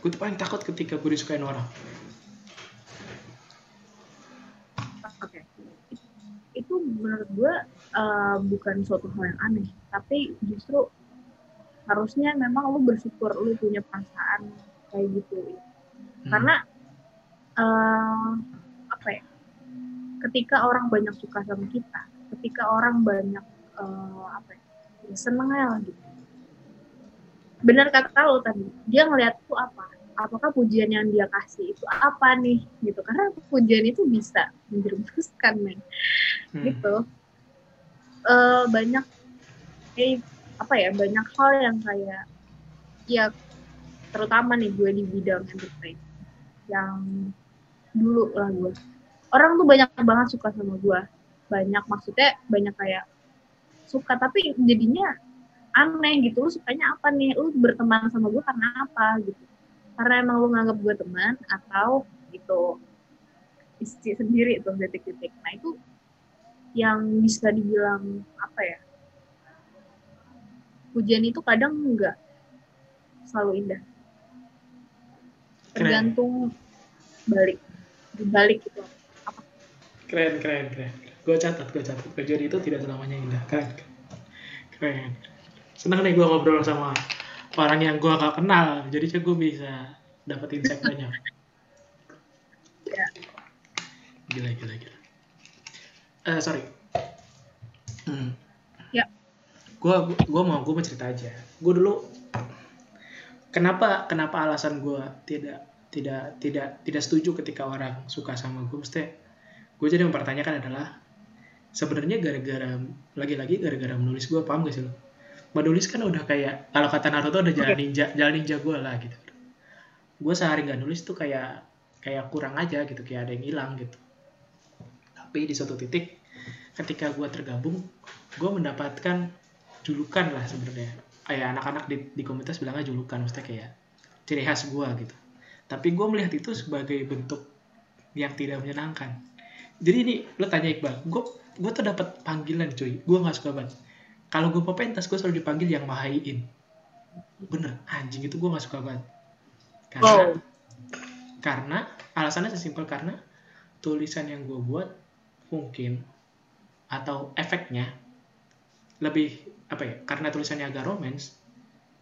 Gue tuh paling takut ketika gue disukain orang.
Oke. Itu menurut gue eh, bukan suatu hal yang aneh, tapi justru harusnya memang lu bersyukur lu punya perasaan kayak gitu.
Hmm.
Karena eh, apa ya? Ketika orang banyak suka sama kita, ketika orang banyak eh, apa ya? ya seneng lah gitu. Benar kata lo tadi, dia ngeliat tuh apa? Apakah pujian yang dia kasih itu apa nih gitu? Karena pujian itu bisa menjerumuskan men
Hmm.
gitu Eh banyak eh apa ya banyak hal yang kayak ya terutama nih gue di bidang entertain yang dulu lah gue. Orang tuh banyak banget suka sama gue. Banyak maksudnya banyak kayak suka tapi jadinya aneh gitu. Lu sukanya apa nih? Lu berteman sama gue karena apa gitu? Karena emang lu nganggap gue teman atau gitu isi sendiri tuh detik-detik. Nah itu yang bisa dibilang apa ya hujan itu kadang enggak selalu indah. Tergantung balik dibalik itu
keren keren keren. Gue catat gue catat. Hujan itu tidak selamanya indah. Keren keren. Senang nih gue ngobrol sama orang yang gue gak kenal. Jadi gue bisa dapat insight banyak.
Ya.
Gila gila gila eh sorry. Hmm.
Ya.
gua gua mau gua mau cerita aja. Gua dulu kenapa kenapa alasan gua tidak tidak tidak tidak setuju ketika orang suka sama gue mesti gue jadi mempertanyakan adalah sebenarnya gara-gara lagi-lagi gara-gara menulis gue paham gak sih lo? Menulis kan udah kayak kalau kata Naruto udah jalan ninja jalan ninja gue lah gitu. Gue sehari nggak nulis tuh kayak kayak kurang aja gitu kayak ada yang hilang gitu tapi di suatu titik ketika gue tergabung gue mendapatkan julukan lah sebenarnya. Kayak anak-anak di, di komunitas bilangnya julukan maksudnya kayak ciri khas gue gitu. Tapi gue melihat itu sebagai bentuk yang tidak menyenangkan. Jadi ini lo tanya Iqbal gue gue tuh dapat panggilan cuy. Gue nggak suka banget. Kalau gue mau pentas gue selalu dipanggil yang mahaiin bener anjing itu gue nggak suka banget. Karena
Wow.
karena alasannya sesimpel karena tulisan yang gue buat mungkin atau efeknya lebih apa ya karena tulisannya agak romance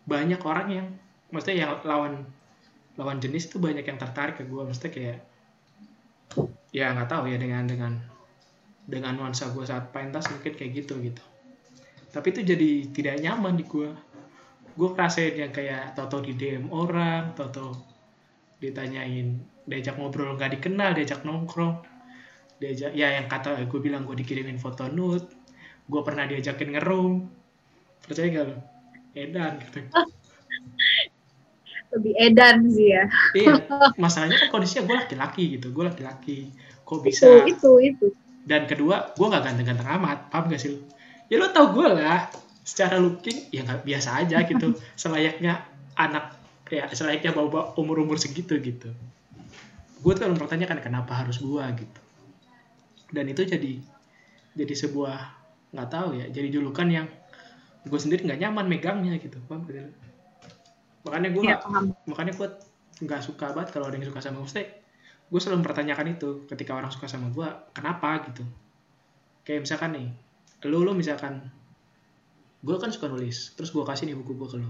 banyak orang yang maksudnya yang lawan lawan jenis tuh banyak yang tertarik ke gue maksudnya kayak ya nggak tahu ya dengan dengan dengan nuansa gue saat pentas mungkin kayak gitu gitu. Tapi itu jadi tidak nyaman di gue gue ngerasain yang kayak toto di DM orang toto ditanyain diajak ngobrol nggak dikenal diajak nongkrong diajak ya yang kata gue bilang gue dikirimin foto nude gue pernah diajakin ngerum percaya gak lo edan gitu.
Lebih edan sih ya.
Iya masalahnya kan kondisinya gue laki-laki gitu gue laki-laki. Kok bisa?
itu itu. Itu
dan kedua gue nggak ganteng-ganteng amat paham gak sih lu? Ya lo tau gue lah secara looking ya nggak biasa aja gitu. Selayaknya anak ya selayaknya bawa umur-umur segitu gitu. Gue tuh mempertanyakan kenapa harus gue gitu dan itu jadi jadi sebuah nggak tahu ya jadi julukan yang gue sendiri nggak nyaman megangnya gitu paham lu? makanya gue
ya, paham.
makanya gue nggak suka banget kalau ada yang suka sama gue gue selalu mempertanyakan itu ketika orang suka sama gue kenapa gitu? Kayak misalkan nih lu lu misalkan gue kan suka nulis terus gue kasih nih buku gue ke lu.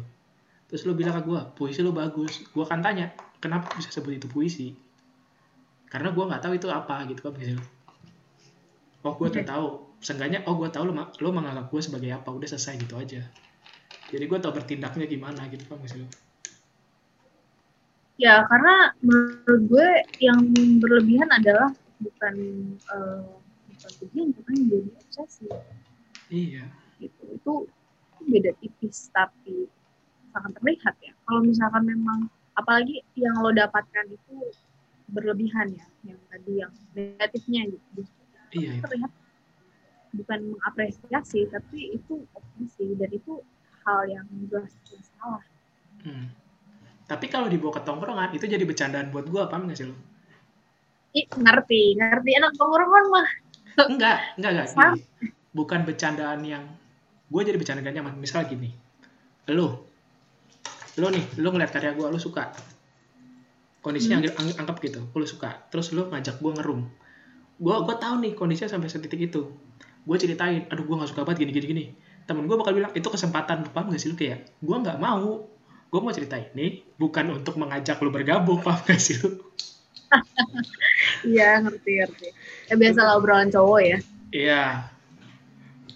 Terus lu bilang ke gue puisi lu bagus. Gue akan tanya kenapa bisa sebut itu puisi? Karena gue nggak tahu itu apa gitu kan gitu oh gue udah tahu. Seenggaknya oh gue tahu ma- lu menganggap gue sebagai apa udah selesai gitu aja. Jadi gue tau bertindaknya gimana gitu kan gitu
ya karena menurut gue yang berlebihan adalah bukan eh, bukan begini bukan jadi obsesi.
Iya.
Gitu. Itu, itu beda tipis tapi sangat terlihat ya. Kalau misalkan memang apalagi yang lo dapatkan itu berlebihan ya yang tadi yang negatifnya gitu
iya itu.
terlihat bukan mengapresiasi tapi itu obsesi dan itu hal yang jelas jelas salah
Hmm. Tapi kalau dibawa ke tongkrongan itu jadi bercandaan buat gue, paham gak sih lo?
Ih, ngerti ngerti anak tongkrongan mah
Enggak, enggak, enggak. Gini. Bukan bercandaan yang gue jadi bercanda gak nyaman. Misal gini, lo, lo nih, lo ngeliat karya gue, lo suka. Kondisinya
Hmm.
anggap, anggap, anggap gitu, lo suka. Terus lo ngajak gue ngerum. Gue gue tahu nih kondisinya sampai setitik itu. Gue ceritain, aduh gue gak suka banget gini gini gini. Temen gue bakal bilang itu kesempatan, paham gak sih lo kayak? Gue nggak mau. Gue mau cerita ini bukan untuk mengajak lo bergabung, paham gak sih lo?
iya ngerti ngerti ya biasa lah obrolan cowok ya
Iya,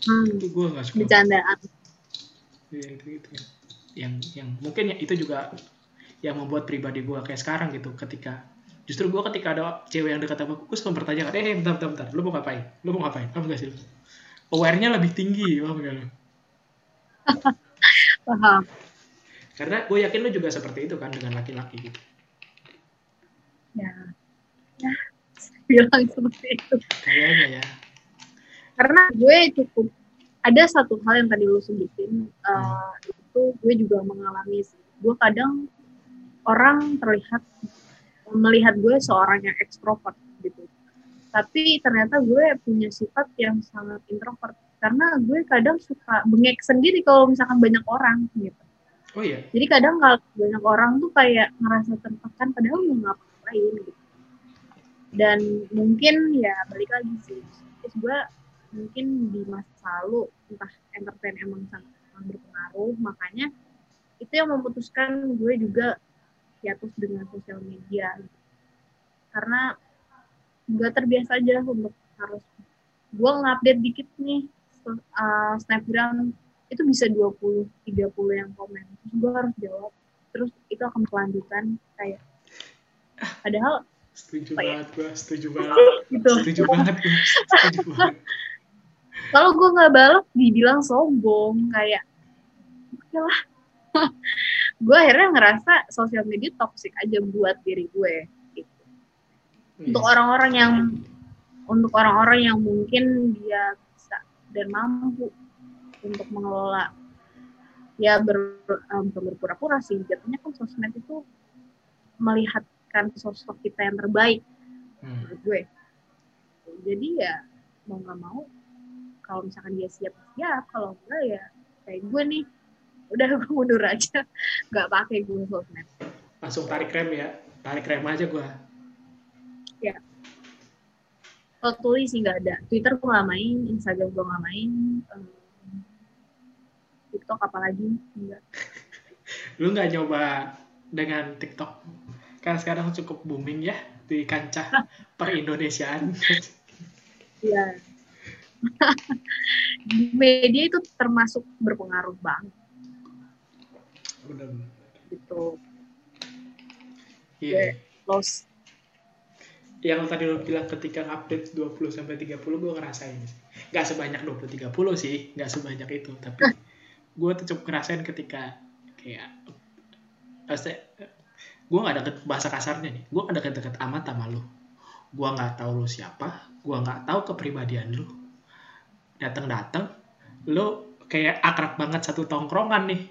hmm,
itu gue gak suka.
bercandaan
Iya, itu ya. Yang yang mungkin ya itu juga yang membuat pribadi gue kayak sekarang gitu ketika justru gue ketika ada cewek yang dekat sama gue, gue selalu mempertanyakan, eh bentar, bentar, bentar, lu mau ngapain? Lu mau ngapain? Paham gak sih lu? Aware-nya lebih tinggi, paham gak lu?
paham
Karena gue yakin lu juga seperti itu kan dengan laki-laki gitu.
ya ya bilang seperti itu
Kayaknya ya.
karena gue cukup ada satu hal yang tadi lu sebutin eh, itu gue juga mengalami sih gue kadang orang terlihat melihat gue seorang yang ekstrovert gitu tapi ternyata gue punya sifat yang sangat introvert karena gue kadang suka bengek sendiri kalau misalkan banyak orang gitu
Oh iya,
jadi kadang kalau banyak orang tuh kayak ngerasa tertekan padahal mau ngapain gitu. Dan mungkin ya balik lagi sih. Terus gue mungkin di masa lalu entah entertain emang sangat sangat berpengaruh makanya itu yang memutuskan gue juga hiatus dengan sosial media karena nggak terbiasa aja untuk harus gue ngupdate dikit nih uh, snapgram itu bisa 20 30 yang komen terus gue harus jawab terus itu akan kelanjutan kayak padahal
setuju
ya?
banget gue, setuju banget.
gitu
Setuju banget gue, setuju banget.
kalau gue nggak balas dibilang sombong kayak oke lah gue akhirnya ngerasa sosial media toxic aja buat diri gue gitu. untuk
Iya.
orang-orang yang untuk orang-orang yang mungkin dia bisa dan mampu untuk mengelola ya ber, bukan berpura-pura sih jatuhnya kan sosmed itu melihatkan sosok kita yang terbaik
Hmm.
menurut gue jadi ya mau nggak mau kalau misalkan dia siap siap kalau enggak ya kayak gue nih udah gue mundur aja. Nggak pakai gue sosmed.
Langsung tarik rem ya, tarik rem aja gue.
kalau tulis sih nggak ada. Twitter gue nggak main Instagram gue nggak main em, TikTok apalagi enggak.
Lu nggak nyoba dengan TikTok? Kan sekarang cukup booming ya di kancah per Indonesiaan.
ya media itu termasuk berpengaruh banget
benar
gitu.
Iya.
Loss
yang tadi lo bilang ketika update 20 sampai 30 gue ngerasain nggak sebanyak 20 30 sih nggak sebanyak itu tapi gue tuh cukup ngerasain ketika kayak pasti gue nggak deket bahasa kasarnya nih. Gue nggak deket-deket amat sama lo gue nggak tahu lo siapa gue nggak tahu kepribadian lo datang-datang lo kayak akrab banget satu tongkrongan nih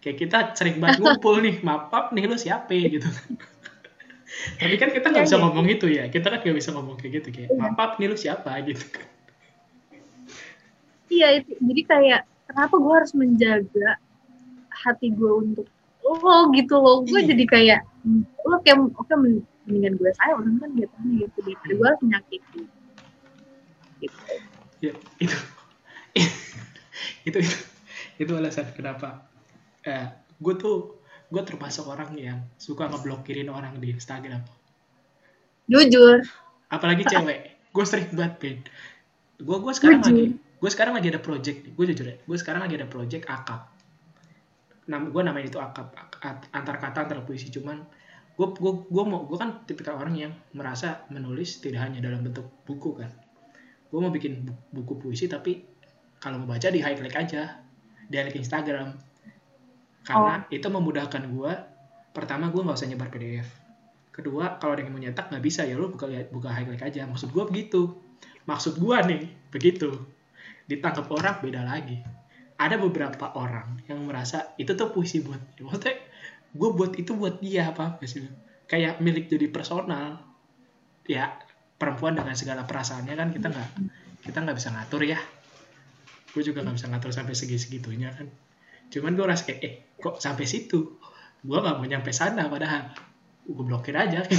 kayak kita sering banget ngumpul nih maaf nih lo siapa? gitu. Tapi kan kita nggak
Iya,
bisa
iya.
ngomong itu ya. Kita kan nggak bisa ngomong kayak gitu kayak
Iya.
maaf nih lo siapa? gitu. Kan
iya itu. Jadi kayak kenapa gue harus menjaga hati gue untuk lo gitu loh? Gue
Iya.
jadi kayak lo kayak oke men- mendingan gue sayang kan gitu gitu. Daripada gue harus menyakiti gitu.
Ya itu. Itu itu itu alasan kenapa eh, gue tuh gue termasuk orang yang suka ngeblokirin orang di Instagram.
Jujur.
Apalagi cewek. Gue sering banget Ben gue gue sekarang
Jujur.
lagi gue sekarang lagi ada project nih. Gue jujur ya gue sekarang lagi ada project akap Nam, gue namain itu akap ak- antar kata antar puisi. Cuman gue gue gue mau gue kan tipikal orang yang merasa menulis tidak hanya dalam bentuk buku kan. Gue mau bikin bu- buku puisi tapi kalau mau baca di highlight aja. Di highlight Instagram karena itu memudahkan gue pertama gue nggak usah nyebar PDF kedua kalau ada yang mau nyetak nggak bisa. Ya lu buka lihat buka highlight aja. Maksud gue begitu. Maksud gue nih begitu. Ditangkap orang beda lagi. Ada beberapa orang yang merasa itu tuh puisi buat maksudnya gue buat itu buat dia apa? Apa sih kayak milik jadi personal. Ya perempuan dengan segala perasaannya kan kita nggak kita nggak bisa ngatur ya. Gue juga nggak bisa ngatur sampai segi segitunya kan cuman gue rasa kayak eh kok sampai situ? Gue nggak mau nyampe sana padahal. Gue blokir aja.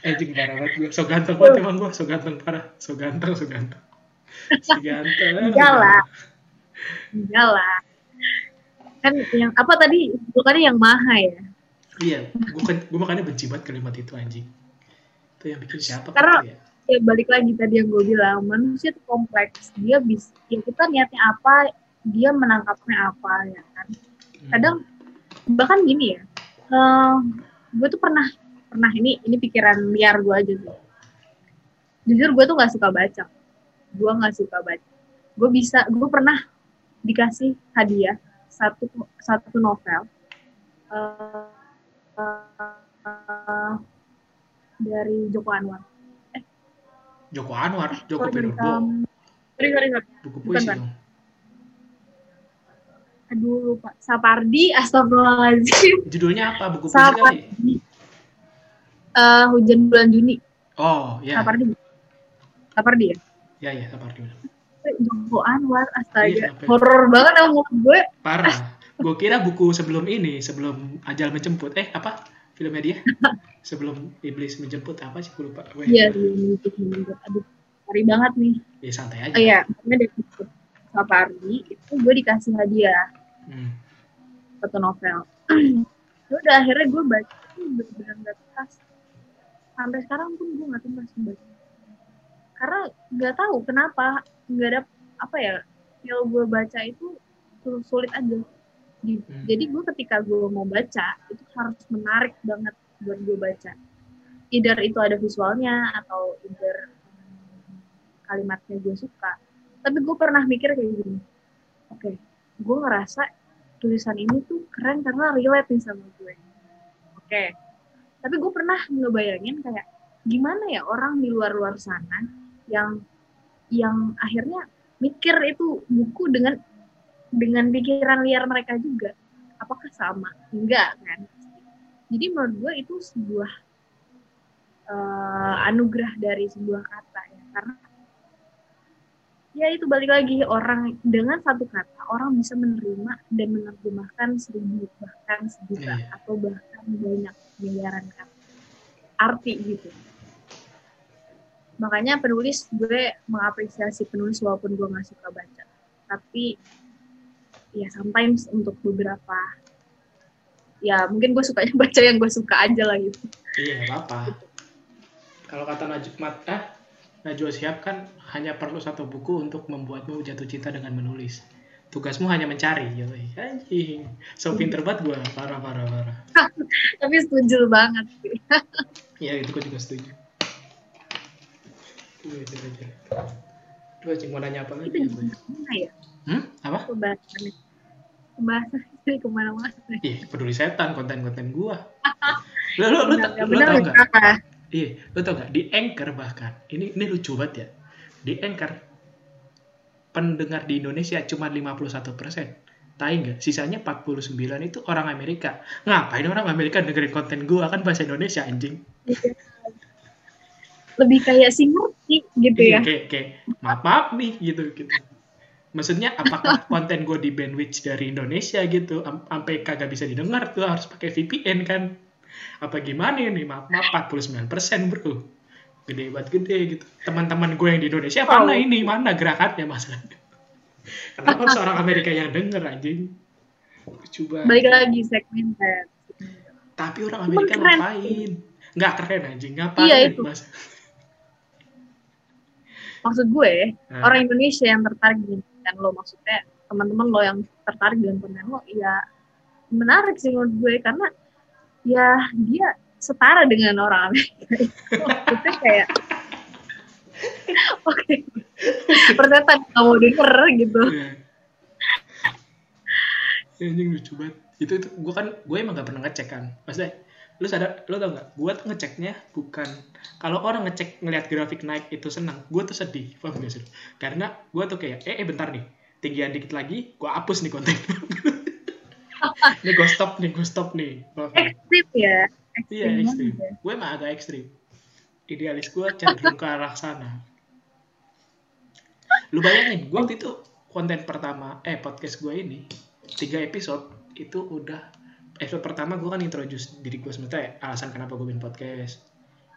Eh jing parah banget gue so ganteng banget emang gue so ganteng parah. So ganteng so ganteng. So ganteng.
Enggak lah. Enggak lah. Kan yang apa tadi? Bukannya yang maha ya?
Iya. Gue kan gue makanya benci banget kalimat itu anjing. Itu yang bikin siapa
Karena-
ya
ya balik lagi tadi yang gue bilang manusia itu kompleks. Dia bisa ya kita niatnya apa dia menangkapnya apa ya kan?
Hmm.
kadang bahkan gini ya eh, gue tuh pernah pernah ini ini pikiran liar gue aja sih jujur gue tuh nggak suka baca. Gue nggak suka baca. Gue bisa gue pernah dikasih hadiah satu satu novel eh, eh, dari Joko Anwar
Joko Anwar Joko Pinurbo
sorry, sorry, sorry.
buku
bukan,
puisi
Bang.
dong
Aduh lupa. Sapardi, astagfirullahaladzim.
judulnya apa buku puisi kali
Sapardi. Eh, hujan bulan Juni.
oh ya
Sapardi. Sapardi ya?
ya ya Sapardi.
Joko Anwar,
Iya,
astaga.
sampai-
Horor banget sama gue.
parah gue kira buku sebelum ini sebelum ajal menjemput eh apa filmnya dia sebelum iblis menjemput apa sih gue lupa Gue-
Iya. Aduh, sorry banget nih.
ya santai aja
Oh iya, pokoknya dari buku Sapardi, itu gue dikasih hadiah.
Hmm.
satu novel. Ya udah akhirnya gue baca itu bener-bener gak tuntas. Sampai sekarang pun gue gak tuntas baca. Karena nggak tahu kenapa nggak ada apa ya feel gue baca itu sul- sulit aja. Di-
Hmm.
Jadi gue ketika gue mau baca itu harus menarik banget buat gue baca. Either itu ada visualnya atau either kalimatnya gue suka. Tapi gue pernah mikir kayak gini. Oke, gue ngerasa tulisan ini tuh keren karena relate nih sama gue. Oke. Tapi gue pernah ngebayangin kayak gimana ya orang di luar-luar sana yang yang akhirnya mikir itu buku dengan dengan pikiran liar mereka juga. Apakah sama? Enggak kan? Jadi menurut gue itu sebuah eh, anugerah dari sebuah kata ya karena ya itu balik lagi orang dengan satu kata orang bisa menerima dan menerjemahkan seribu bahkan sejuta
Iya.
atau bahkan banyak miliaran kata arti gitu makanya penulis gue mengapresiasi penulis walaupun gue nggak suka baca tapi ya sometimes untuk beberapa ya mungkin gue sukanya baca yang gue suka aja lah gitu
iya nggak apa-apa kalau kata Najib Mat ah Najwa Shihab kan hanya perlu satu buku untuk membuatmu jatuh cinta dengan menulis. Tugasmu hanya mencari, gitu. Anjing, so pinter banget gue, parah, parah, parah.
Tapi setuju banget.
Iya, itu gue juga setuju. Iya, itu aja. Terus cing mau nanya apa lagi?
Itu
ya,
ya?
Hmm? Apa?
Pembahasan Pembahasan ini ke mana-mana.
Ih, peduli setan konten-konten gua. Lo lo lo,
Benar,
tau-. Iya, lo tau nggak? Di Anchor bahkan, ini ini lucu banget ya. Di Anchor, pendengar di Indonesia cuma 51 persen. Tahu nggak? Sisanya 49 itu orang Amerika. Ngapain orang Amerika dengerin konten gua kan bahasa Indonesia anjing.
Lebih kayak si ngerti gitu
Iya,
ya.
kayak, kayak maaf maaf nih gitu gitu. Maksudnya apakah konten gue di bandwidth dari Indonesia gitu, am- sampai kagak bisa didengar tuh harus pakai VPN kan? Apa gimana nih? Maaf maaf 49% bro, gede banget gede gitu. Teman-teman gue yang di Indonesia mana
Oh.
ini mana gerakannya masalahnya? Kenapa harus orang Amerika yang denger anjing? Coba.
Balik lagi segmented.
Tapi orang Amerika
keren.
ngapain? Nggak keren anjing, ngapain?
Iya, itu.
Mas?
Maksud gue,
Nah.
orang Indonesia yang tertarik dengan lo maksudnya teman-teman lo yang tertarik dengan konten lo ya menarik sih menurut gue karena ya dia setara dengan orang Amerika itu kayak oke ternyata nggak mau denger gitu
Iya. Ya, anjing lucu banget. Itu itu gue kan gue emang gak pernah ngecek kan. Maksudnya lu sadar lu tau gak? Gue tuh ngeceknya bukan kalau orang ngecek ngelihat grafik naik itu senang, gue tuh sedih. Paham gak sih? Karena gue tuh kayak eh, eh bentar nih, tinggian dikit lagi, gue hapus nih konten. ini gue stop nih, gue stop nih. Nggak?
ekstrim ya
Iya
ekstrim ya.
Gue emang agak ekstrim. Idealis gue cenderung ke arah sana. Lu bayangin, gue waktu itu konten pertama, eh podcast gue ini tiga episode itu udah episode pertama gue kan introduce diri gue sebenarnya alasan kenapa gue bikin podcast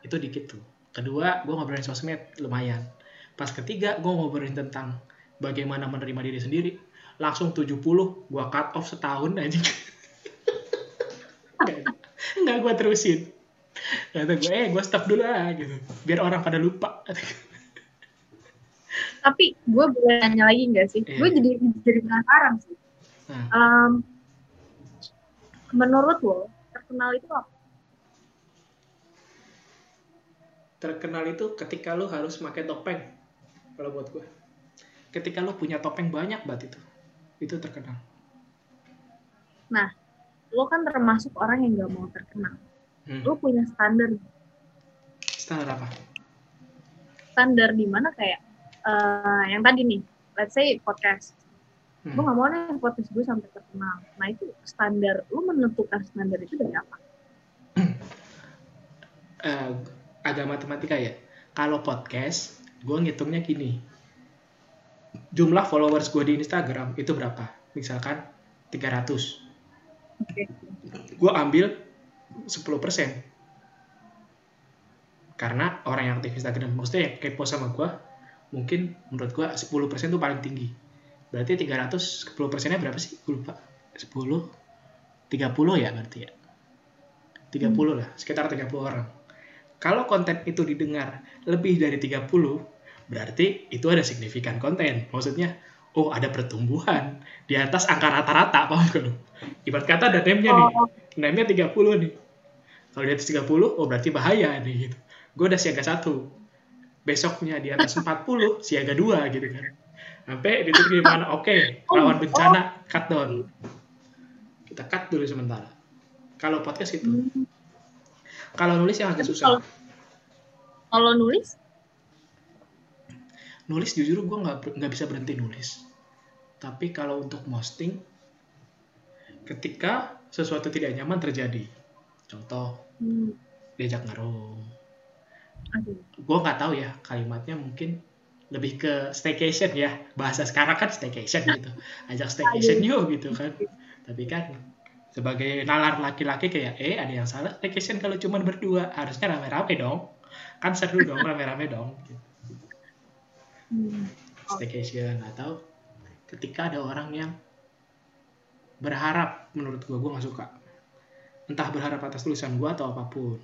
itu dikit tuh. Kedua gue ngobrolin sosmed lumayan. Pas ketiga gue ngobrolin tentang bagaimana menerima diri sendiri. Langsung 70 gue cut off setahun aja. Nggak gue terusin. Kata gue, eh gue stop dulu lah gitu. Biar orang pada lupa.
tapi gue boleh nanya lagi nggak sih
Iya.
gue jadi jadi penasaran sih
Nah,
Em, menurut lo terkenal itu apa
terkenal itu ketika lu harus pakai topeng. Kalau buat gue. Ketika lu punya topeng banyak banget itu. Itu terkenal.
nah lo kan termasuk orang yang nggak mau terkenal
Hmm.
lo punya standar
Standar apa?
standar di mana kayak eh, yang tadi nih let's say podcast
Hmm.
gue nggak mau nih podcast gue sampai terkenal nah itu standar lo menentukan standar itu dari apa
Eh, agak matematika ya. Kalau podcast, gue ngitungnya gini. Jumlah followers gue di Instagram itu berapa? Misalkan 300.
Oke.
Gue ambil 10%. Karena orang yang aktif Instagram, maksudnya yang kepo sama gue, mungkin menurut gue 10% itu paling tinggi. Berarti 300, 10%-nya berapa sih? Gue lupa. 10, 30 ya berarti ya. 30 lah, sekitar 30 orang. Kalau konten itu didengar lebih dari 30, berarti itu ada signifikan konten. Maksudnya, oh ada pertumbuhan di atas angka rata-rata, paham gak lu? Ibarat kata ada name-nya nih,
Oh,
name-nya 30 nih. Kalau di atas 30, oh berarti bahaya nih gitu. Gue udah siaga satu. Besoknya di atas 40, siaga dua gitu kan. Sampai itu gimana? Oke, lawan bencana, cut down. Kita cut dulu sementara. Kalau podcast itu,
hmm.
kalau nulis yang agak susah.
kalau- kalau nulis
nulis jujur gue nggak nggak bisa berhenti nulis tapi kalau untuk posting ketika sesuatu tidak nyaman terjadi contoh
hmm,
diajak ngerung
aduh
gue nggak tahu ya kalimatnya mungkin lebih ke staycation ya. Bahasa sekarang kan staycation gitu. Ajak staycation yuk gitu kan. Tapi kan sebagai nalar laki-laki kayak eh ada yang salah staycation kalau cuma berdua? Harusnya rame-rame dong. Kan seru dong rame-rame dong. Gitu.
Hmm.
staycation atau ketika ada orang yang berharap menurut gue gue nggak suka. Entah berharap atas tulisan gue atau apa pun.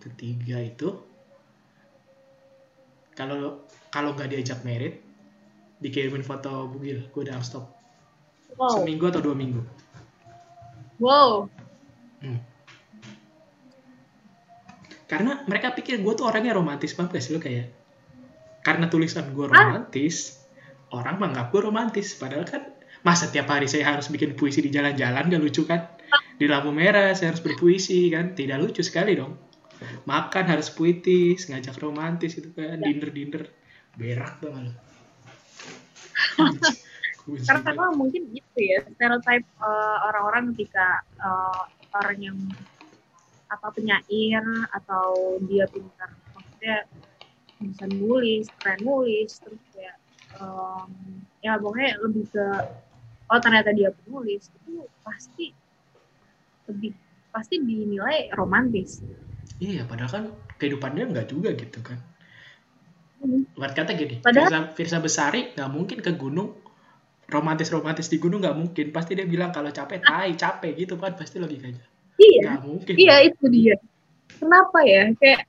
Ketiga itu kalau kalau nggak diajak merit dikirimin foto bugil gue udah stop
Wow.
seminggu atau dua minggu.
Wow.
Hmm. karena mereka pikir gue tuh orangnya romantis banget guys lu kayak karena tulisan gue romantis orang menganggap gue romantis. Padahal kan masa tiap hari saya harus bikin puisi di jalan-jalan gak lucu kan? Di lampu merah saya harus berpuisi kan? Tidak lucu sekali dong makan harus puitis ngajak romantis gitu kan dinner dinner berak dong lu Kunci
Karena mungkin gitu ya stereotype eh, orang-orang ketika eh, orang yang apa penyair atau dia pintar maksudnya bisa nulis, keren nulis, terus kayak em, ya pokoknya lebih ke oh ternyata dia penulis itu pasti lebih pasti dinilai romantis.
Iya, padahal kan kehidupannya nggak juga gitu kan.
Hmm.
Buat kata gini,
Padahal-
Firsa, Firsa Besari nggak mungkin ke gunung romantis-romantis di gunung nggak mungkin. Pasti dia bilang kalau capek, tai capek gitu kan pasti logikanya.
Iya,
Nggak mungkin.
iya itu dia. Kenapa ya? Kayak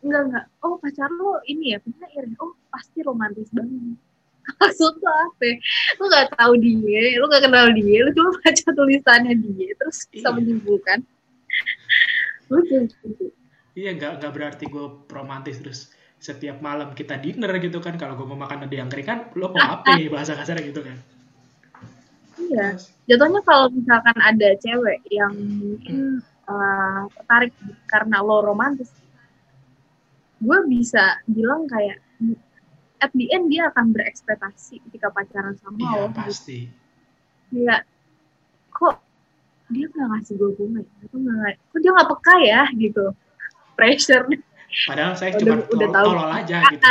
enggak enggak. Oh pacar lo ini ya penyair. ya? Oh pasti romantis banget. Maksud lo apa? ya? Lu gak tahu dia, lu gak kenal dia, lu cuma baca tulisannya dia, terus bisa
Iya.
menyimpulkan.
Iya, nggak nggak berarti gue romantis terus setiap malam kita dinner gitu kan. Kalau gue mau makan ada yang kering kan, lo mau apa bahasa kasarnya gitu kan.
Iya. Jatuhnya kalau misalkan ada cewek yang mungkin uh, tertarik karena lo romantis, gue bisa bilang kayak at the end dia akan berekspektasi ketika pacaran sama
Iya,
lo.
pasti.
Kayak kok dia nggak ngasih gue bunga ya? Kok, nggak, kok dia nggak peka ya gitu? Pressure.
Padahal saya
Udah-
cuma
udah tahu.
tolol aja gitu.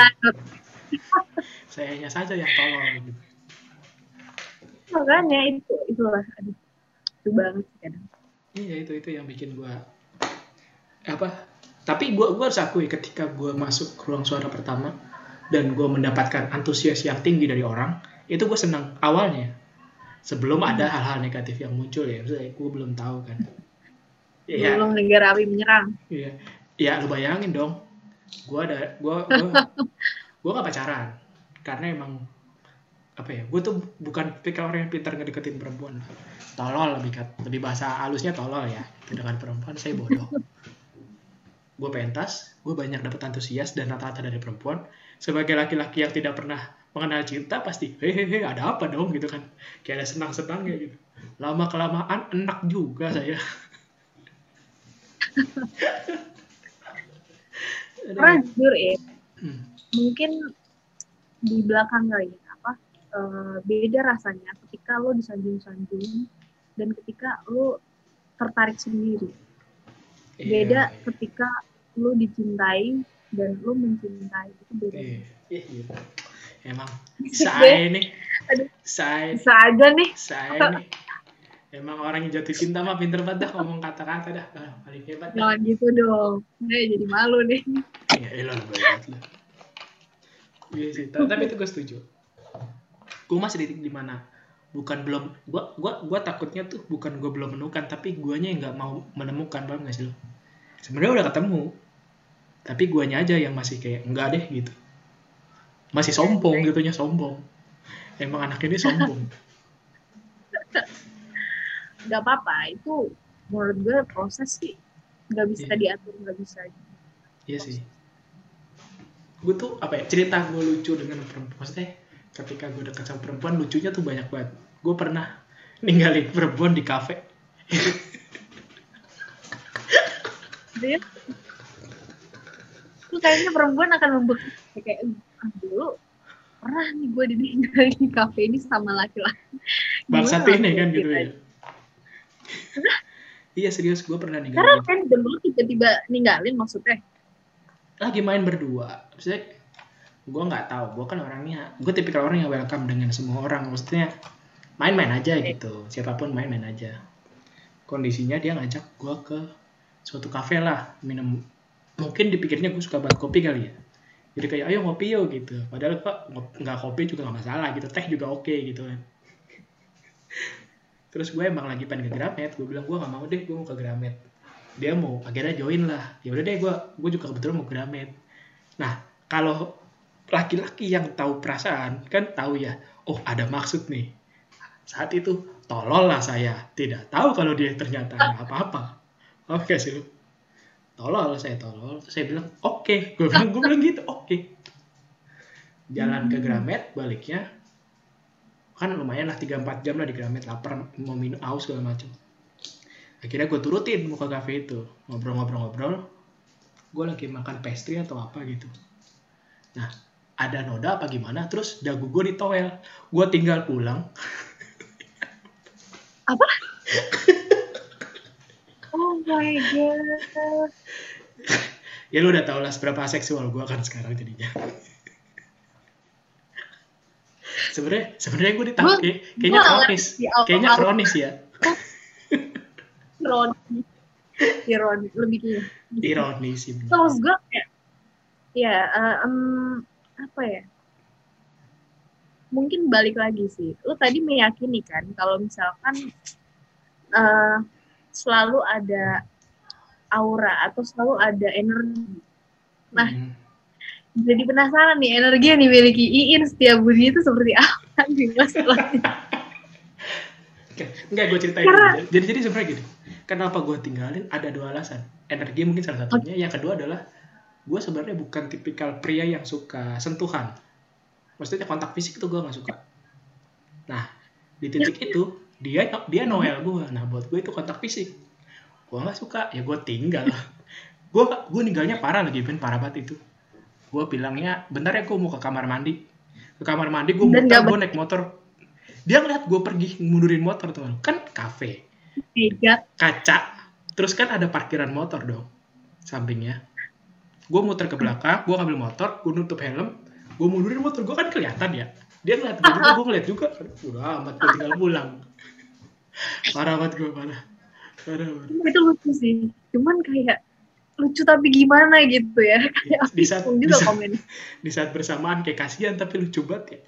Sayanya saja yang tolol gitu.
Makanya itu itulah aduh itu banget kadang.
Iya itu itu yang bikin gua apa? Tapi gua gua harus akui ketika gua masuk ke ruang suara pertama dan gua mendapatkan antusias yang tinggi dari orang, itu gua senang awalnya. Sebelum ada hal-hal negatif yang muncul ya, maksudnya gua belum tahu kan. Iya,
Belum negara api menyerang.
iya. Ya lu bayangin dong. Gua ada gua gua gua gak pacaran karena emang apa ya gue tuh bukan tipikal orang yang pintar ngedeketin perempuan tolol lebih lebih bahasa halusnya tolol ya dengan perempuan saya bodoh gue pentas gue banyak dapat antusias dan rata-rata dari perempuan sebagai laki-laki yang tidak pernah mengenal cinta pasti hehehe ada apa dong gitu kan kayak ada senang-senang ya gitu lama kelamaan enak juga saya.
Karena jujur ya,
Hmm.
mungkin di belakang kali ya, apa eh, beda rasanya ketika lo disanjung-sanjung dan ketika lo tertarik sendiri. Beda
Iya,
ketika lo dicintai dan lo mencintai itu beda.
iya, iya. Emang? Saya
Aduh.
saya
Bisa aja nih.
saya nih emang orang yang jatuh cinta mah pinter banget dah ngomong kata-kata dah. Ah, paling hebat dah.
Gitu dong. Saya jadi malu nih.
ya elah lu banget lu iya sih ta- tapi itu gue setuju. Gue masih di titik di mana bukan belum gua gua gua takutnya tuh bukan gue belum menemukan tapi guanya yang nggak mau menemukan paham gak sih lo? Sebenarnya udah ketemu tapi guanya aja yang masih kayak enggak deh gitu masih sombong gitunya sombong emang anak ini sombong
Gak apa-apa. Itu menurut gue proses sih. Gak bisa
Iya.
diatur, gak bisa.
Iya sih. Gue tuh apa ya cerita gue lucu dengan perempuan. Maksudnya ketika gue dekat sama perempuan lucunya tuh banyak banget. Gue pernah ninggalin perempuan di kafe.
Lu kayaknya perempuan akan membekas kayak dulu pernah nih gue ditinggalin di kafe ini sama laki-laki.
Bangsat ini kan gitu
itu?
ya. iya serius gue pernah
Karena
ninggalin.
kan dulu tiba-tiba ninggalin maksudnya.
Lagi main berdua. Maksudnya gue nggak tahu. Gue kan orangnya. Gue tipikal orang yang welcome dengan semua orang. Maksudnya main-main aja gitu. Siapa pun main-main aja. Kondisinya dia ngajak gue ke suatu kafe lah minum mungkin dipikirnya gue suka banget kopi kali ya jadi kayak ayo ngopi yuk gitu. Padahal kok nggak kopi juga nggak masalah gitu teh juga oke gitu kan. Terus gue emang lagi pengen ke Gramet. Gue bilang gue nggak mau deh gue mau ke Gramet. Dia mau akhirnya join lah. Ya udah deh gue gue juga kebetulan mau ke Gramet. Nah kalau laki-laki yang tahu perasaan kan tahu ya oh ada maksud nih. Saat itu tolol lah saya. Tidak tahu kalau dia ternyata apa-apa. Oke sih. lu tolol saya tolol. Terus saya bilang oke. Gue bilang gue bilang gitu oke. Jalan ke Gramet baliknya kan lumayan lah 3-4 jam lah di Gramet lapar mau minum aus segala macam akhirnya gue turutin mau ke cafe itu ngobrol-ngobrol-ngobrol. Gue lagi makan pastry atau apa gitu. Nah ada noda apa gimana terus dagu gue ditowel gue tinggal pulang.
Apa? my god.
ya lu udah tau lah seberapa seksual gue kan sekarang jadinya sebenarnya sebenarnya gue ditahu
Gua-
kayak- kayaknya kronis kayaknya kronis ya
Ironi. Ironi lebih kayak.
ironis sih.
Terus gue kayak ya eh, em, apa ya? Mungkin balik lagi sih. Lu tadi meyakini kan kalau misalkan eh, selalu ada aura atau selalu ada energi. Nah,
Hmm.
jadi penasaran nih energi yang dimiliki Iin setiap bunyi itu seperti apa di
Enggak, gue ceritain
Karena-
dulu. Jadi, jadi sebenarnya gini. Kenapa gue tinggalin? Ada dua alasan. Energi mungkin salah satunya. Yang kedua adalah gue sebenarnya bukan tipikal pria yang suka sentuhan. Maksudnya kontak fisik tuh gue nggak suka. Nah, di titik itu dia dia noel gue. Nah, buat gue itu kontak fisik. Gue nggak suka, ya gue tinggal. gue gue ninggalnya parah lagi, Ben parah banget itu. Gue bilangnya, bentar ya gue mau ke kamar mandi. Ke kamar mandi gue muter,
nggak
gue naik motor. Dia ngeliat gue pergi mundurin motor tuh kan kafe
Mega.
kaca terus kan ada parkiran motor dong sampingnya gue muter ke belakang gue ngambil motor gue nutup helm gue mundurin motor gue kan kelihatan ya dia ngeliat gue juga gue ngeliat juga udah amat gue tinggal pulang parah banget gue parah. Parah banget.
itu lucu sih. Cuman kayak lucu tapi gimana gitu ya. Kayak
di saat
bingung
di
juga
saat,
komen.
di saat bersamaan kayak kasihan tapi lucu banget ya.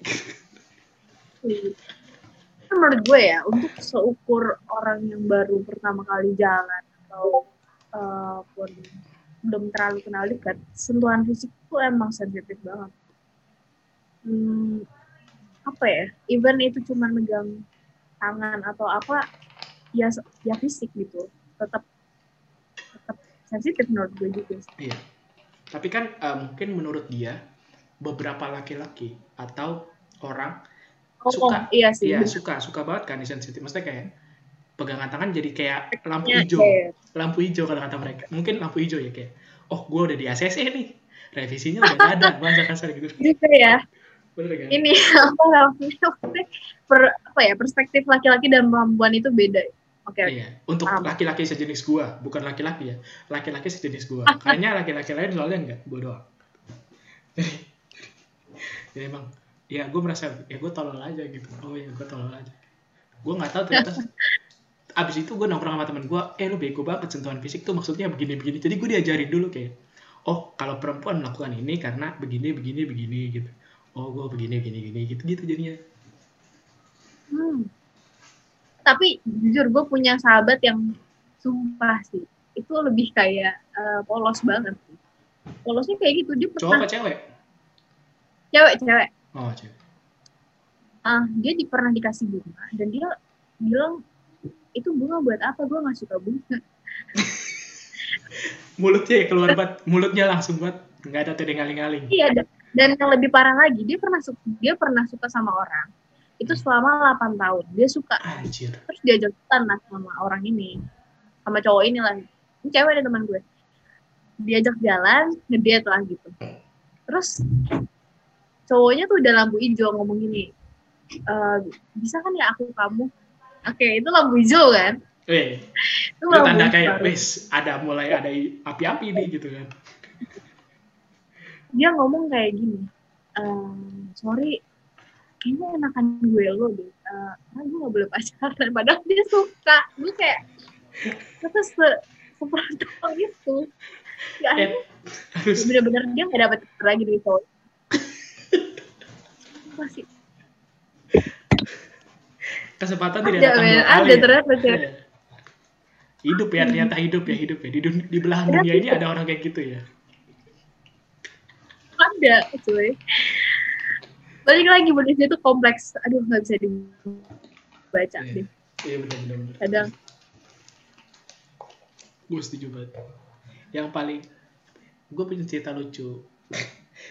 Kan menurut gue ya untuk seukur orang yang baru pertama kali jalan atau eh, pun belum terlalu kenal dekat sentuhan fisik itu emang sensitif banget. Hmm, apa ya? Even itu cuma megang tangan atau apa ya ya fisik gitu tetap tetap sensitif menurut gue juga sih.
Iya. Tapi kan eh, mungkin menurut dia beberapa laki-laki atau orang
oh,
Suka.
iya sih
Iya
bener.
suka suka banget kan sensitif. Maksudnya kayak pegangan tangan jadi kayak lampu
Ya,
hijau,
kayak-
lampu hijau kalau kata mereka. Mungkin lampu hijau ya kayak, oh gue udah di ACC nih, revisinya udah ada, bahasa kasar gitu.
gitu ya
Bener kan?
ini apa namanya per apa ya perspektif laki-laki dan perempuan itu beda oke oke.
Iya. Untuk laki-laki sejenis gua, bukan laki-laki ya, laki-laki sejenis gua. Kayaknya laki-laki lain soalnya enggak, gua doang. Jadi, jadi emang, ya gue merasa, ya gue tolol aja gitu. Oh ya, gue tolol aja. Gue nggak tahu ternyata abis itu gue nongkrong sama temen gue, eh lu bego banget sentuhan fisik tuh maksudnya begini-begini. Jadi gue diajarin dulu kayak, oh kalau perempuan melakukan ini karena begini, begini, begini gitu. Oh gue begini, begini, begini gitu gitu jadinya.
Hmm. tapi jujur gue punya sahabat yang sumpah sih itu lebih kayak eh, polos banget sih. polosnya kayak gitu dia
Cowok
pernah
apa cewek?
cewek cewek
Oh cewek.
ah dia di, pernah dikasih bunga dan dia bilang itu bunga buat apa gue nggak suka bunga
mulutnya ya keluar banget mulutnya langsung buat nggak ada tuh ngaling-ngaling
iya dan, dan yang lebih parah lagi dia pernah suka dia pernah suka sama orang. Itu selama 8 tahun. Dia suka
anjir.
terus diajak jalan lah sama orang ini. Sama cowok ini lah ini cewek ada teman gue. Diajak jalan ngedate lah gitu. Terus cowoknya tuh udah lampu hijau ngomong gini "Eh, bisa kan ya aku kamu? Oke itu lampu hijau kan?
Eh
itu
tanda kayak wes ada mulai ada api-api nih gitu kan
dia ngomong kayak gini "Ehm, sorry kayaknya enakan gue lo deh. Eh, karena gue gak boleh pacaran. Padahal dia suka. Gue kayak kata se seperti itu ya
eh, harus
bener-bener dia gak dapet lagi dari cowok. Masih
kesempatan
ada
tidak datang dua
ada
kali ya.
ternyata
Iya. hidup ya ternyata hidup ya hidup ya. Di, di belahan dunia ini ada orang kayak gitu ya
beda cuy. Balik lagi Indonesia itu kompleks. Aduh nggak bisa dibaca
Iya.
deh
iya benar benar benar
kadang.
Gue setuju banget. Yang paling gue punya cerita lucu.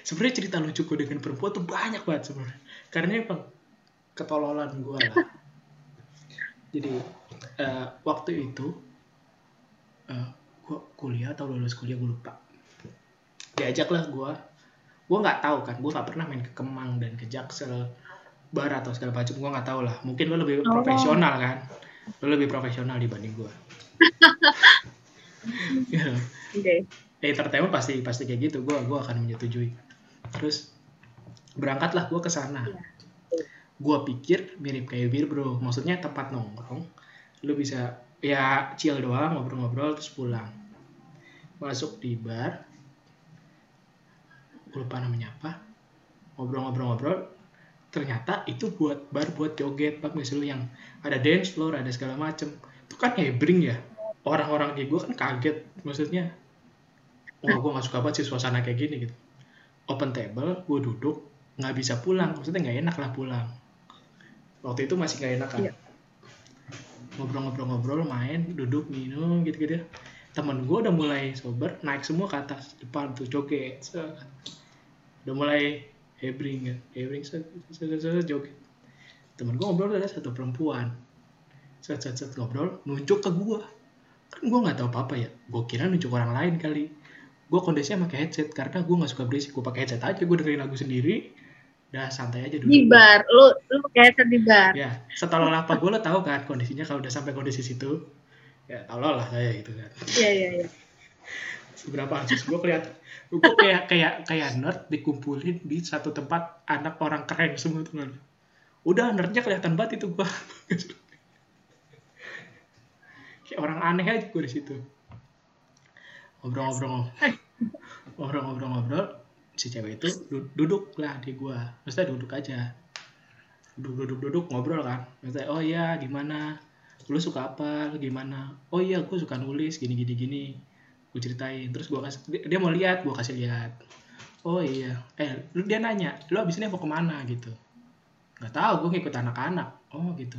Sebenarnya cerita lucu gue dengan perempuan tuh banyak banget sebenarnya. Karena emang ketololan gue lah. Jadi eh, waktu itu eh, gue kuliah atau lulus kuliah gue lupa. Diajak lah gue gue nggak tahu kan gue nggak pernah main ke Kemang dan ke Jaksel bar atau segala macam gue nggak tahu lah. Mungkin lo lebih
Oh.
profesional kan. Lo lebih profesional dibanding gue Gitu.
oke.
Ya entertainment pasti pasti kayak gitu. Gue gua akan menyetujui. Terus berangkatlah gue ke sana.
Iya.
gue pikir mirip kayak bir bro. Maksudnya tempat nongkrong lu bisa ya chill doang ngobrol-ngobrol terus pulang. Masuk di bar lupa namanya apa ngobrol-ngobrol-ngobrol ternyata itu buat bar buat joget bang misalnya yang ada dance floor ada segala macem. Itu kan hebring ya. Orang-orang kayak gue kan kaget maksudnya wah gue gak suka banget sih suasana kayak gini gitu. Open table gue duduk nggak bisa pulang. Maksudnya nggak enak lah pulang. Waktu itu masih nggak enak kan?
Iya.
ngobrol-ngobrol-ngobrol main duduk minum gitu-gitu. Temen gue udah mulai sober naik semua ke atas depan tuh joget set. Udah mulai hebring kan. Hebring set, set, set, set, joget. Temen gue ngobrol ada satu perempuan. Set set set ngobrol nunjuk ke gue kan gue nggak tahu apa apa ya. Gue kira nunjuk orang lain kali. Gue kondisinya pakai headset karena gue nggak suka berisik. Gue pakai headset aja gue dengerin lagu sendiri. Udah santai aja dulu.
Di bar. Lu lu kayak di bar?
Ya setelah apa gue lo tahu kan kondisinya kalau udah sampai kondisi situ. Ya tau lah saya gitu kan.
Iya iya iya
seberapa anjir gue kelihatan gue kayak kayak kayak nerd dikumpulin di satu tempat anak orang keren semua tuh kan udah nerdnya kelihatan banget itu gue kayak orang aneh aja gue di situ. Ngobrol-ngobrol. Ngobrol-ngobrol-ngobrol si cewek itu du- duduk lah di gua. Maksudnya duduk aja. Duduk duduk duduk ngobrol kan. Maksudnya oh iya gimana? Lu suka apa? Gimana? Oh iya gue suka nulis gini gini gini gue ceritain. Terus gua kasih dia, mau lihat gua kasih lihat. Oh iya. Eh lu dia nanya lu abis ini mau ke mana? gitu. Nggak tahu gue ngikut anak-anak. Oh gitu.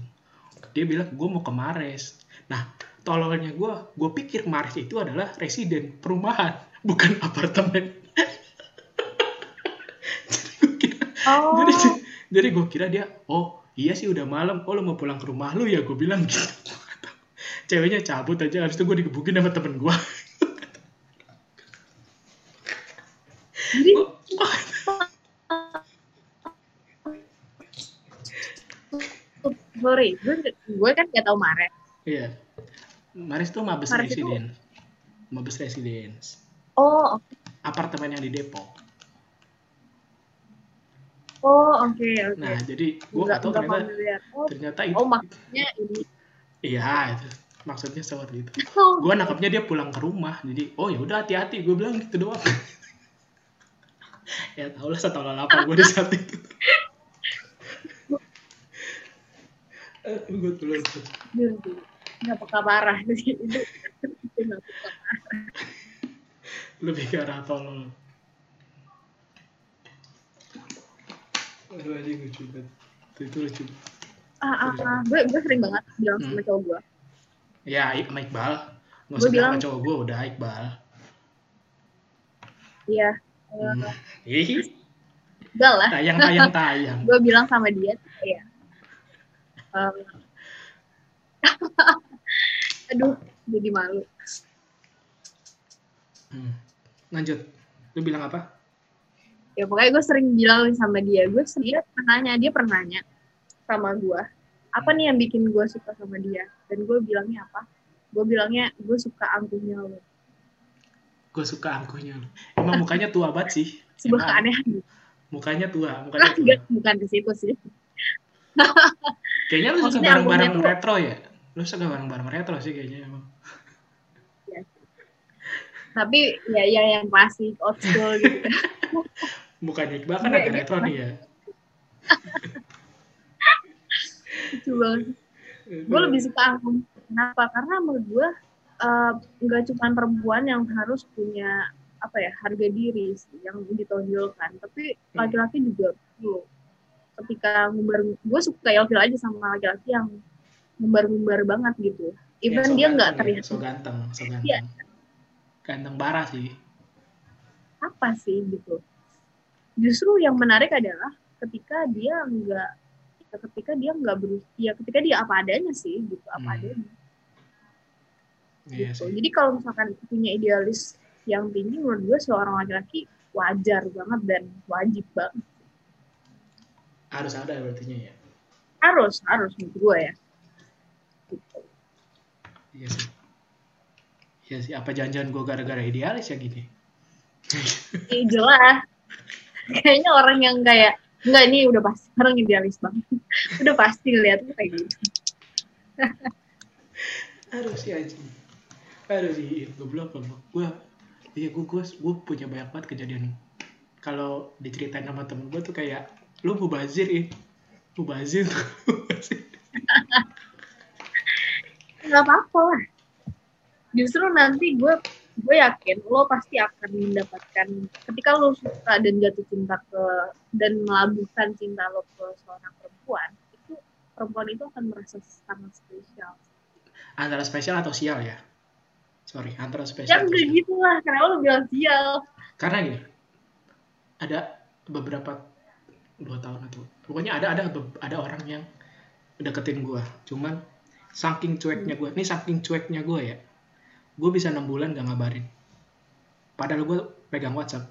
Dia bilang gue mau ke Mares. Nah tololnya gue gue pikir Mares itu adalah residen perumahan bukan apartemen. Jadi gue kira
oh.
jadi jadi gue kira dia oh iya sih udah malam. Oh lo mau pulang ke rumah lu ya? Gue bilang gitu ceweknya cabut aja. Habis itu gue digebukin sama temen gue
sorry gue gue kan gak tau Maret.
Iya. Mares tuh Mabes
Mares itu-
Residence. Mabes Residence.
Oh oke.
Apartemen yang di Depok.
Oh oke oke.
Nah jadi gue
nggak
gak tau ternyata
familiar. Oh,
ternyata itu
oh maksudnya ini
iya itu maksudnya seperti itu.
Oh,
gue nangkepnya dia pulang ke rumah jadi oh ya udah hati-hati gue bilang gitu doang. Ya tau lah setolol apa gue di saat itu gue tuh
nggak peka parah itu itu nggak peka parah
lebih ke arah tolol. Aduh anjing lucu banget. Itu, lucu.
Ah, ah, ah. gue gue sering banget bilang sama
Hmm.
cowok gue.
Ya sama Iqbal. Nggak
Gua
usah bilang sama cowok gue udah Iqbal.
Iya.
Hmm. ih.
Enggak lah.
Tayang tayang tayang.
Gue bilang sama dia ya em, aduh jadi malu.
Hmm. lanjut. Lu bilang apa?
Ya pokoknya gue sering bilang sama dia. Gue sering pernah nanya dia pernah nanya sama gue apa nih yang bikin gue suka sama dia? Dan gue bilangnya apa? Gue bilangnya gue suka angkuhnya lo
gue suka angkuhnya emang mukanya tua banget sih.
Sebuah keanehan.
Mukanya tua mukanya tua.
bukan ke situ sih
kayaknya lu suka barang-barang retro ya? Lu suka barang-barang retro sih kayaknya emang.
Tapi ya ya yang klasik old school gitu.
Bukannya Iqbal kan
Iya,
ada
iya.
retro nih ya.
Lucu banget. Gue lebih suka angkum kenapa? Karena menurut gue eh, nggak cuma perempuan yang harus punya apa ya harga diri sih yang ditonjolkan. Tapi
Hmm.
laki-laki juga perlu ketika ngumbar gue suka ilfil aja sama laki-laki yang ngumbar-ngumbar banget gitu
Ya,
even
so
dia nggak
ganteng ya,
terlihat
so ganteng so ganteng
Iya.
ganteng parah sih
apa sih gitu justru yang menarik adalah ketika dia nggak ya ketika dia nggak berusaha ya ketika dia apa adanya sih gitu apa
Hmm.
adanya
iya
gitu.
sih
Jadi kalau misalkan punya idealis yang tinggi menurut gue seorang laki-laki wajar banget dan wajib banget.
Harus ada berarti ya
Harus, harus menurut gue ya. Gitu.
iya sih iya sih apa jangan-jangan gue gara-gara idealis ya gini
jelas. Kayaknya orang yang kayak enggak ini udah pasti orang idealis banget. udah pasti tuh kayak gitu.
Aduh sih anjing. Aduh sih, goblok goblok. Gua iya gua, gua gua punya banyak banget kejadian. Kalau diceritain sama temen gua tuh kayak lu mubazir ya. Mubazir tuh.
Enggak apa-apa lah. Justru nanti gue gue yakin lo pasti akan mendapatkan ketika lo suka dan jatuh cinta ke dan melabuhkan cinta lo ke seorang perempuan itu perempuan itu akan merasa sangat spesial
antara spesial atau sial ya. Sorry, antara spesial atau
enggak
sial.
gitu lah kenapa lo bilang sial
Karena gini, ada beberapa dua tahun atau pokoknya ada ada ada orang yang deketin gua. Cuman saking cueknya gua, ini saking cueknya gua ya. Gue bisa enam bulan gak ngabarin. Padahal gue pegang WhatsApp.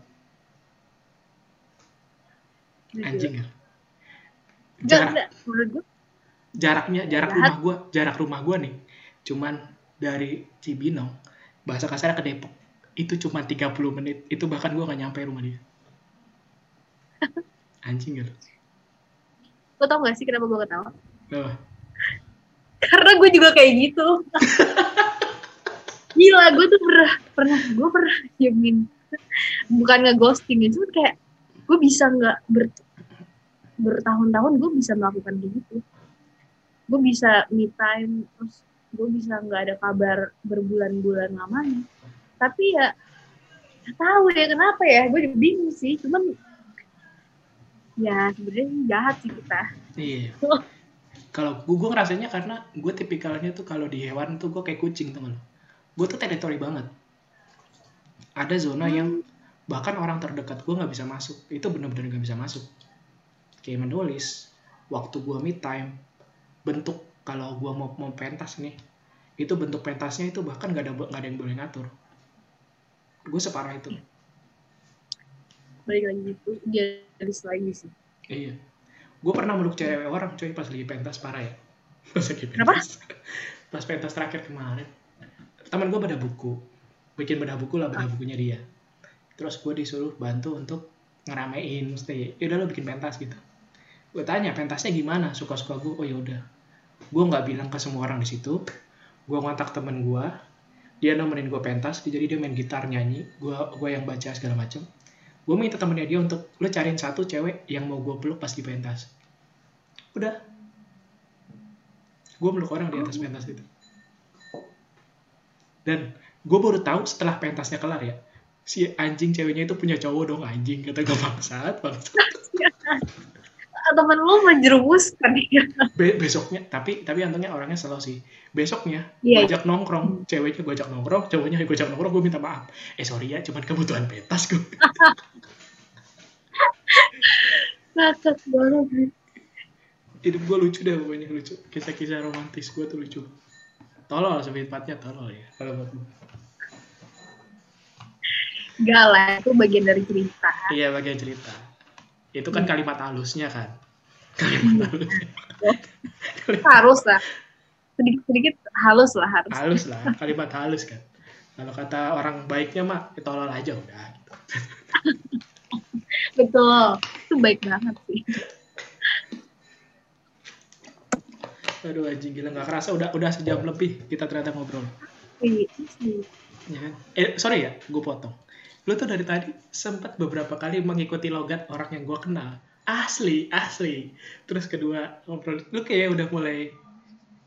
Anjing ya. Jarak,
enggak menurut gue
jaraknya jarak rumah gua jarak rumah gua nih cuman dari Cibinong bahasa kasarnya ke Depok itu cuma 30 menit itu bahkan gua gak nyampe rumah dia anjing gitu
lo tau gak sih kenapa gue ketawa?
Oh,
karena gue juga kayak gitu. Gila gue tuh pernah pernah gue pernah diemin. Bukan ngeghosting ya cuma kayak gue bisa nggak ber bertahun-tahun gue bisa melakukan kayak gitu. Gue bisa me time terus gue bisa nggak ada kabar berbulan-bulan lamanya. Tapi ya nggak tahu ya kenapa ya gue juga bingung sih. Cuman ya sebenarnya jahat sih kita.
Iya. Kalau gue gue ngerasanya karena gue tipikalnya tuh kalau di hewan tuh gue kayak kucing temen gue tuh teritori banget. Ada zona yang bahkan orang terdekat gue nggak bisa masuk. Itu bener-bener nggak bisa masuk. Kayak menulis waktu gue me time bentuk kalau gue mau mau pentas nih itu bentuk pentasnya itu bahkan nggak ada nggak ada yang boleh ngatur. Gue separah itu
balik lagi gitu dia lagi sih.
Iya. Gue pernah meluk cewek orang coy pas lagi pentas parah ya. Pas lagi
Kenapa?
pentas. Pas pentas terakhir kemarin. Teman gue beda buku. Bikin bedah buku lah bedah bukunya dia. Terus gue disuruh bantu untuk ngeramein mesti ya udah lo bikin pentas gitu. Gue tanya pentasnya gimana? Suka suka gue oh ya udah. Gue nggak bilang ke semua orang di situ. Gue ngontak temen gue dia nemenin gue pentas jadi dia main gitar nyanyi. Gue gue yang baca segala macem gue minta temennya dia untuk lo cariin satu cewek yang mau gue peluk pas di pentas. Udah. Gue meluk orang di atas pentas itu dan gue baru tahu setelah pentasnya kelar ya si anjing ceweknya itu punya cowok dong anjing kata gue bangsat bangsat
temen lu menjerumuskan ya
Be- besoknya tapi tapi untungnya orangnya slow sih. Besoknya
Iya.
gue ajak nongkrong. Ceweknya gue ajak nongkrong cowoknya gue ajak nongkrong gue minta maaf. Eh sorry ya cuman kebutuhan pentas gue
ngakak banget.
Hidup gue lucu deh pokoknya lucu. Kisah-kisah romantis gue tuh lucu. Tolol sebenarnya tolol ya kalau buat gue
Enggak lah, itu bagian dari cerita.
iya bagian cerita itu kan kalimat halusnya kan kalimat halusnya
Harus lah. Sedikit-sedikit halus lah harus.
halus lah kalimat halus kan kalau kata orang baiknya mah ya tolol aja udah gitu.
Betul. Itu baik banget sih.
aduh anjing gila nggak kerasa udah udah sejam lebih kita ternyata ngobrol
Iya sih.
ya kan? eh sorry ya gue potong lu tuh dari tadi sempat beberapa kali mengikuti logat orang yang gue kenal. Asli asli. Terus kedua ngobrol lu kayak udah mulai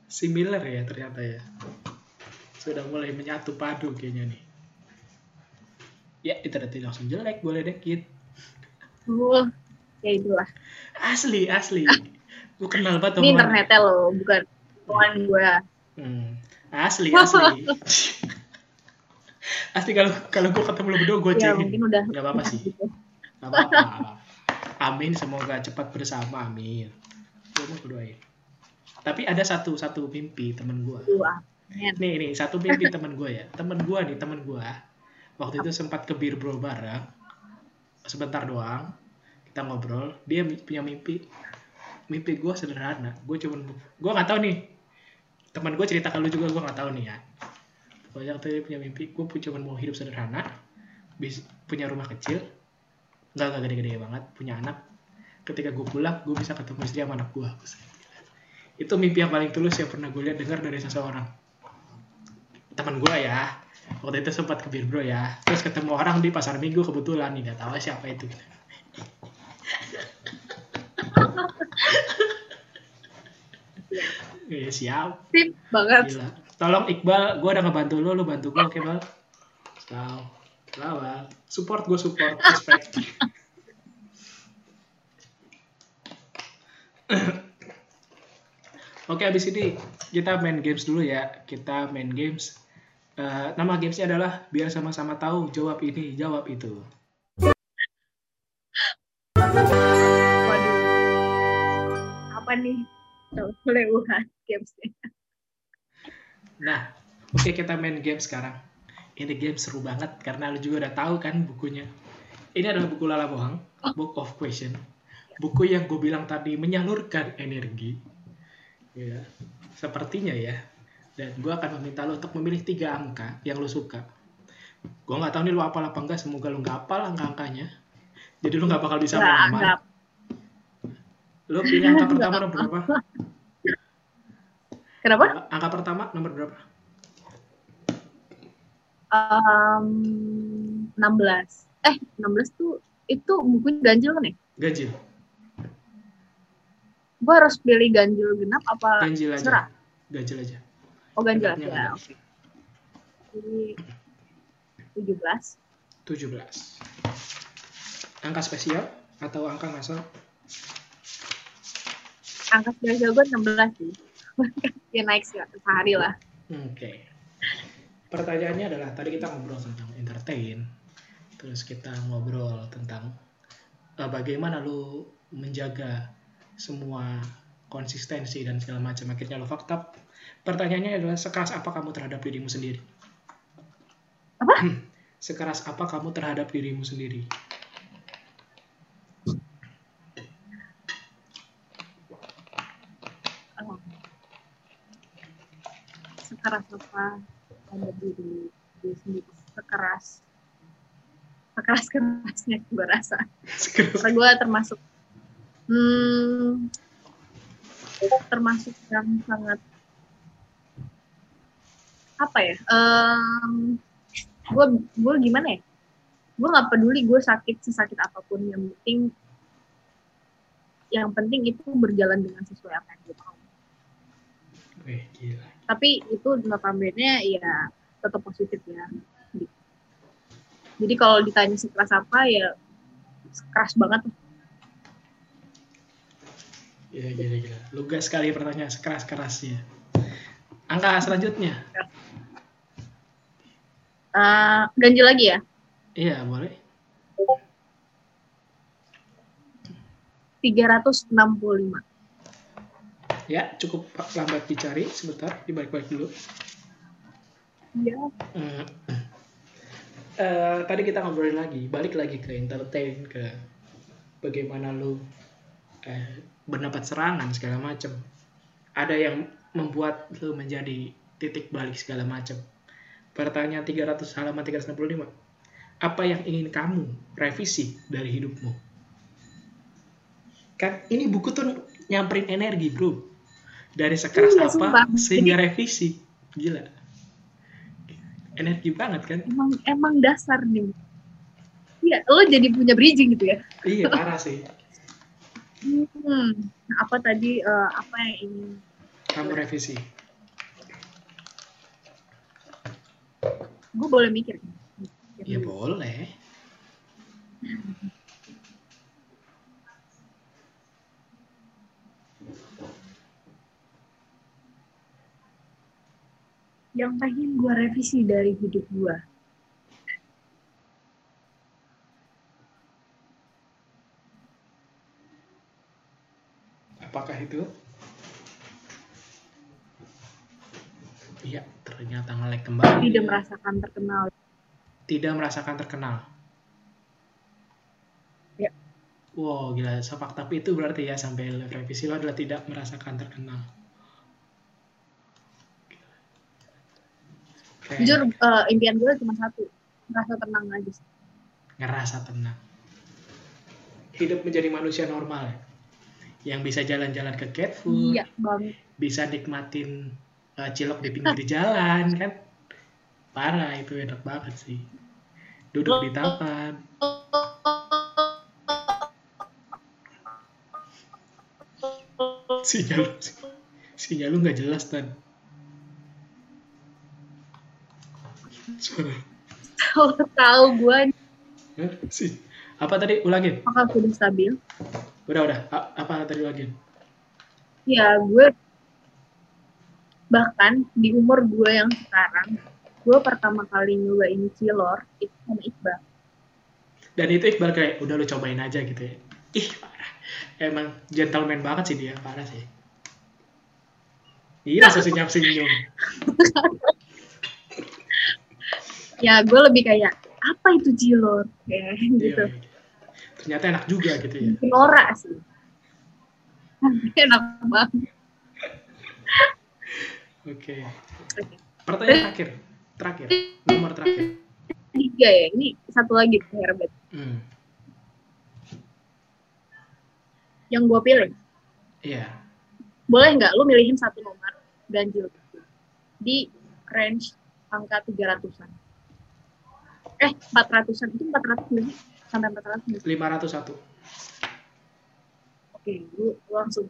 similar ya ternyata ya. Sudah mulai menyatu padu kayaknya nih. Ya internetnya langsung jelek gue ledekin
Oh, ya itulah.
asli asli. Gue kenal banget
Ini internetnya loh, bukan bukan gue.
Hmm, asli asli asli kalau kalau gue ketemu lo berdua gue
Ya mungkin udah.
Gak apa-apa sih.
gitu.
Gak apa-apa. Amin, semoga cepat bersama. Amin. Gue mau berdoain. Tapi ada satu satu mimpi temen gue. Nih nih satu mimpi temen gue ya. Temen gue nih temen gue. Waktu itu sempat ke bir bro bareng. Sebentar doang. Kita ngobrol. Dia punya mimpi. Mimpi gue sederhana. Gue cuman gue nggak tahu nih. Temen gue cerita ke lu juga gue nggak tahu nih ya. Waktu dia punya mimpi. Gue cuma mau hidup sederhana. Bis, punya rumah kecil. Nggak nggak gede-gede banget. Punya anak. Ketika gue pulang, gue bisa ketemu istri sama anak gue. Itu mimpi yang paling tulus yang pernah gue lihat dengar dari seseorang teman gue ya waktu itu sempat ke bir bro ya terus ketemu orang di pasar minggu kebetulan nih nggak tahu siapa itu Iya siap
Sip banget.
gila tolong Iqbal gue udah ngebantu lo lo bantu gue oke bal Ciao Ciao, Bal. support gue support respect Oke, abis ini kita main games dulu ya. Kita main games. Eh, nama gamesnya adalah biar sama-sama tahu jawab ini, jawab itu.
Waduh. Apa nih? Tuh, boleh gamesnya.
Nah, oke kita main game sekarang. Ini game seru banget karena lu juga udah tahu kan bukunya. Ini adalah buku Lala Bohang, Book of Question. Buku yang gue bilang tadi menyalurkan energi. Ya, sepertinya ya. Dan gue akan meminta lu untuk memilih tiga angka yang lu suka. Gue nggak tahu nih lu apal apa enggak. Semoga lu nggak apal angka-angkanya. Jadi lu nggak bakal bisa
nggak.
Lu pilih angka pertama nomor berapa?
Kenapa?
Angka pertama nomor berapa?
Um, 16. Eh, 16 tuh itu bukunya ganjil kan ya?
Ganjil.
Gue harus pilih ganjil genap apa
Ganjil aja.
serah?
Ganjil aja.
Oh ganjil
Genapnya
aja.
genap.
Oke. Jadi 17.
17. Angka spesial atau angka ngasal?
Angka spesial gue 16 sih. ya naik sehari lah.
Oke. Pertanyaannya adalah tadi kita ngobrol tentang entertain, terus kita ngobrol tentang eh, bagaimana lu menjaga semua konsistensi dan segala macam. Akhirnya lu fakta. Pertanyaannya adalah sekeras apa kamu terhadap dirimu sendiri?
Apa?
Sekeras apa kamu terhadap dirimu sendiri?
Oh. Sekeras apa ada diri diri sendiri sekeras sekeras kerasnya gue rasa. Karena gue termasuk hmm, termasuk yang sangat apa ya? gue gue gimana ya? Gue nggak peduli gue sakit sesakit apa pun yang penting yang penting itu berjalan dengan sesuai apa yang gue mau.
Wih, gila.
Tapi itu notabene ya tetap positif ya. Jadi kalau ditanya sekeras apa ya keras banget
Gila, gila, gila. Lugas sekali pertanyaan sekeras-kerasnya. Angka selanjutnya.
Eh, ganjil lagi ya
Iya, boleh.
365
Ya, cukup lambat dicari. Sebentar, dibalik-balik dulu.
Iya.
Hmm. Eh, tadi kita ngobrolin lagi, balik lagi ke entertain, ke bagaimana lu eh, mendapat serangan segala macam. Ada yang membuat lu menjadi titik balik segala macam. Pertanyaan 300 halaman 365. Apa yang ingin kamu revisi dari hidupmu? Kan ini buku tuh nyamperin energi, Bro. Dari sekeras
Iya,
apa
sumpah.
sehingga revisi. Gila. Energi banget kan?
emang emang dasar nih Iya, lo jadi punya bridging gitu ya.
Iya, parah sih.
Hmm, apa tadi eh, apa yang ingin
Kamu revisi.
gue boleh mikir? Mikir.
Ya boleh.
Yang pengen gue revisi dari hidup gue.
Apakah itu? Iya, ternyata ngelek kembali.
Tidak merasakan terkenal.
Tidak merasakan terkenal.
Ya.
Wow, gila. Sepak tapi itu berarti ya sampai revisi lo adalah tidak merasakan terkenal.
Jujur eh, impian gue cuma satu. Merasa tenang aja. sih.
ngerasa tenang. Hidup menjadi manusia normal ya. Yang bisa jalan-jalan ke cat food,
Iya
bisa nikmatin uh, cilok di pinggir jalan kan. Parah itu enak banget sih. Duduk di taman. Sinyal sinyal lu nggak jelas tan. Suara.
Kalau tahu gue
Hah? Si. Apa tadi? Ulangin.
apakah sudah stabil?
Udah udah. A- apa tadi ulangin?
Ya gue bahkan di umur gue yang sekarang gue pertama kali nyobain cilor itu sama Iqbal.
Dan itu Iqbal kayak udah lu cobain aja gitu ya. Ih parah. Emang gentleman banget sih dia, parah sih. Iya langsung senyum senyum.
Ya gue lebih kayak apa itu kayak gitu.
Iya, iya. Ternyata enak juga gitu ya.
Norak sih. Enak banget.
Oke.
Oke.
Pertanyaan terakhir. Terakhir. Nomor terakhir.
Tiga ya, ini satu lagi Herbert.
Hmm.
Yang gue pilih,
Iya.
boleh nggak lu milihin satu nomor ganjil di range angka 300-an? Eh, 400-an. Itu 400 nggak sih? Sampai 400 nggak sih?
501.
Oke, lu langsung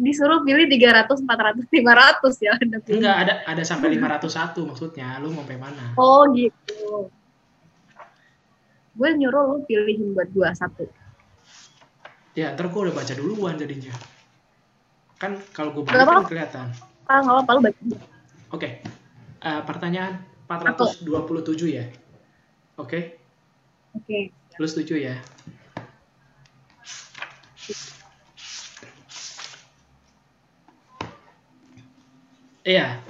disuruh pilih 300, 400, 500 ya. Anda pilih.
Enggak ada ada sampai 501 maksudnya. Lu mau sampai mana?
Oh gitu. Gue nyuruh lu pilihin buat gua satu.
Ya, ntar gue udah baca duluan jadinya. Kan kalau gue baca kan kelihatan.
Ah, nggak apa-apa lu baca.
Oke. Eh, pertanyaan 427 ya. Oke.
Oke.
Lu setuju ya? Iya.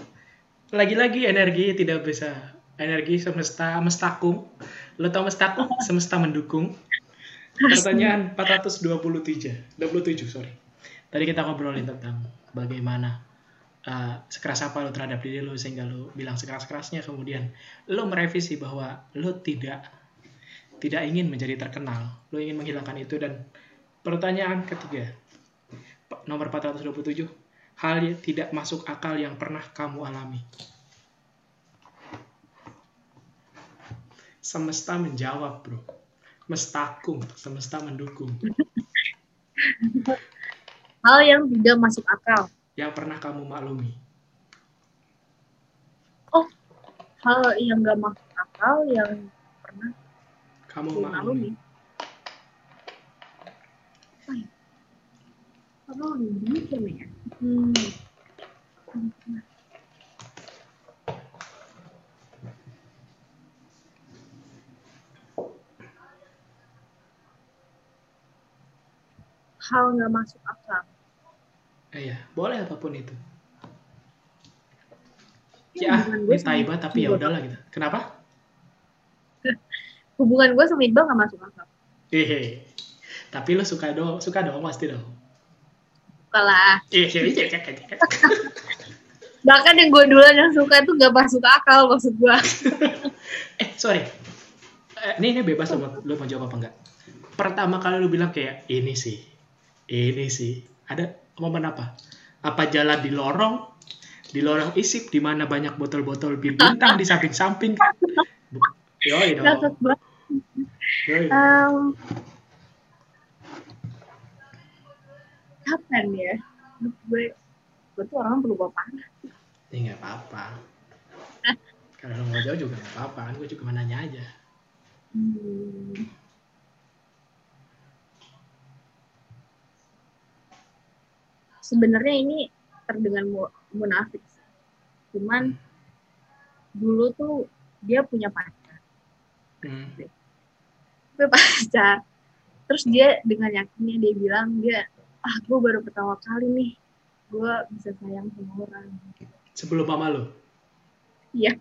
Lagi-lagi energi tidak bisa energi semesta mestakung. Lo tau mestakung? Semesta mendukung. Pertanyaan 427. 27, sorry. Tadi kita ngobrolin tentang bagaimana uh, sekeras apa lo terhadap diri lo sehingga lo bilang sekeras-kerasnya kemudian lo merevisi bahwa lo tidak tidak ingin menjadi terkenal. Lo ingin menghilangkan itu dan pertanyaan ketiga. Nomor 427. Hal yang tidak masuk akal yang pernah kamu alami. Semesta menjawab, bro. Mestakung, semesta mendukung.
Hal yang tidak masuk akal.
Yang pernah kamu maklumi.
Hal yang gak masuk akal yang pernah
Kamu maklumi.
maklumi. Apa ya? Apa mungkin ya? Hmm. Hal nggak masuk akal.
Eh, ya, boleh apa pun itu.
Ini
Ya,
gue
ini
sama
taibat tapi ya udahlah gitu. Kenapa?
Hubungan gue sama Iqbal nggak masuk akal.
Hehe. Tapi lo suka dong, suka dong pasti dong.
Kalah.
Eh, iya, iya, iya, iya.
Bahkan yang gue duluan yang suka itu nggak masuk akal maksud gue.
eh, sorry. Eh, ini ini bebas lo, mau- lo mau jawab apa enggak? Pertama kali lo bilang kayak ini sih, ini sih. Ada momen apa? Apa jalan di lorong, di lorong isip di mana banyak botol-botol bir bintang di samping-samping? Yoi dong. Yoi.
Em, kapan ya? Gue, gue tuh orang perlu bawa parah.
Ya nggak apa-apa. Kalau lo mau jauh juga nggak apa-apa, kan gue cuma nanya aja.
Hmm. Sebenarnya ini terdengar mu- munafik. Cuman dulu tuh dia punya pacar,
Hmm.
punya pacar. Terus dia dengan yakinnya dia bilang dia ah gue baru pertama kali nih gue bisa sayang sama orang.
Sebelum mama lo.
Iya.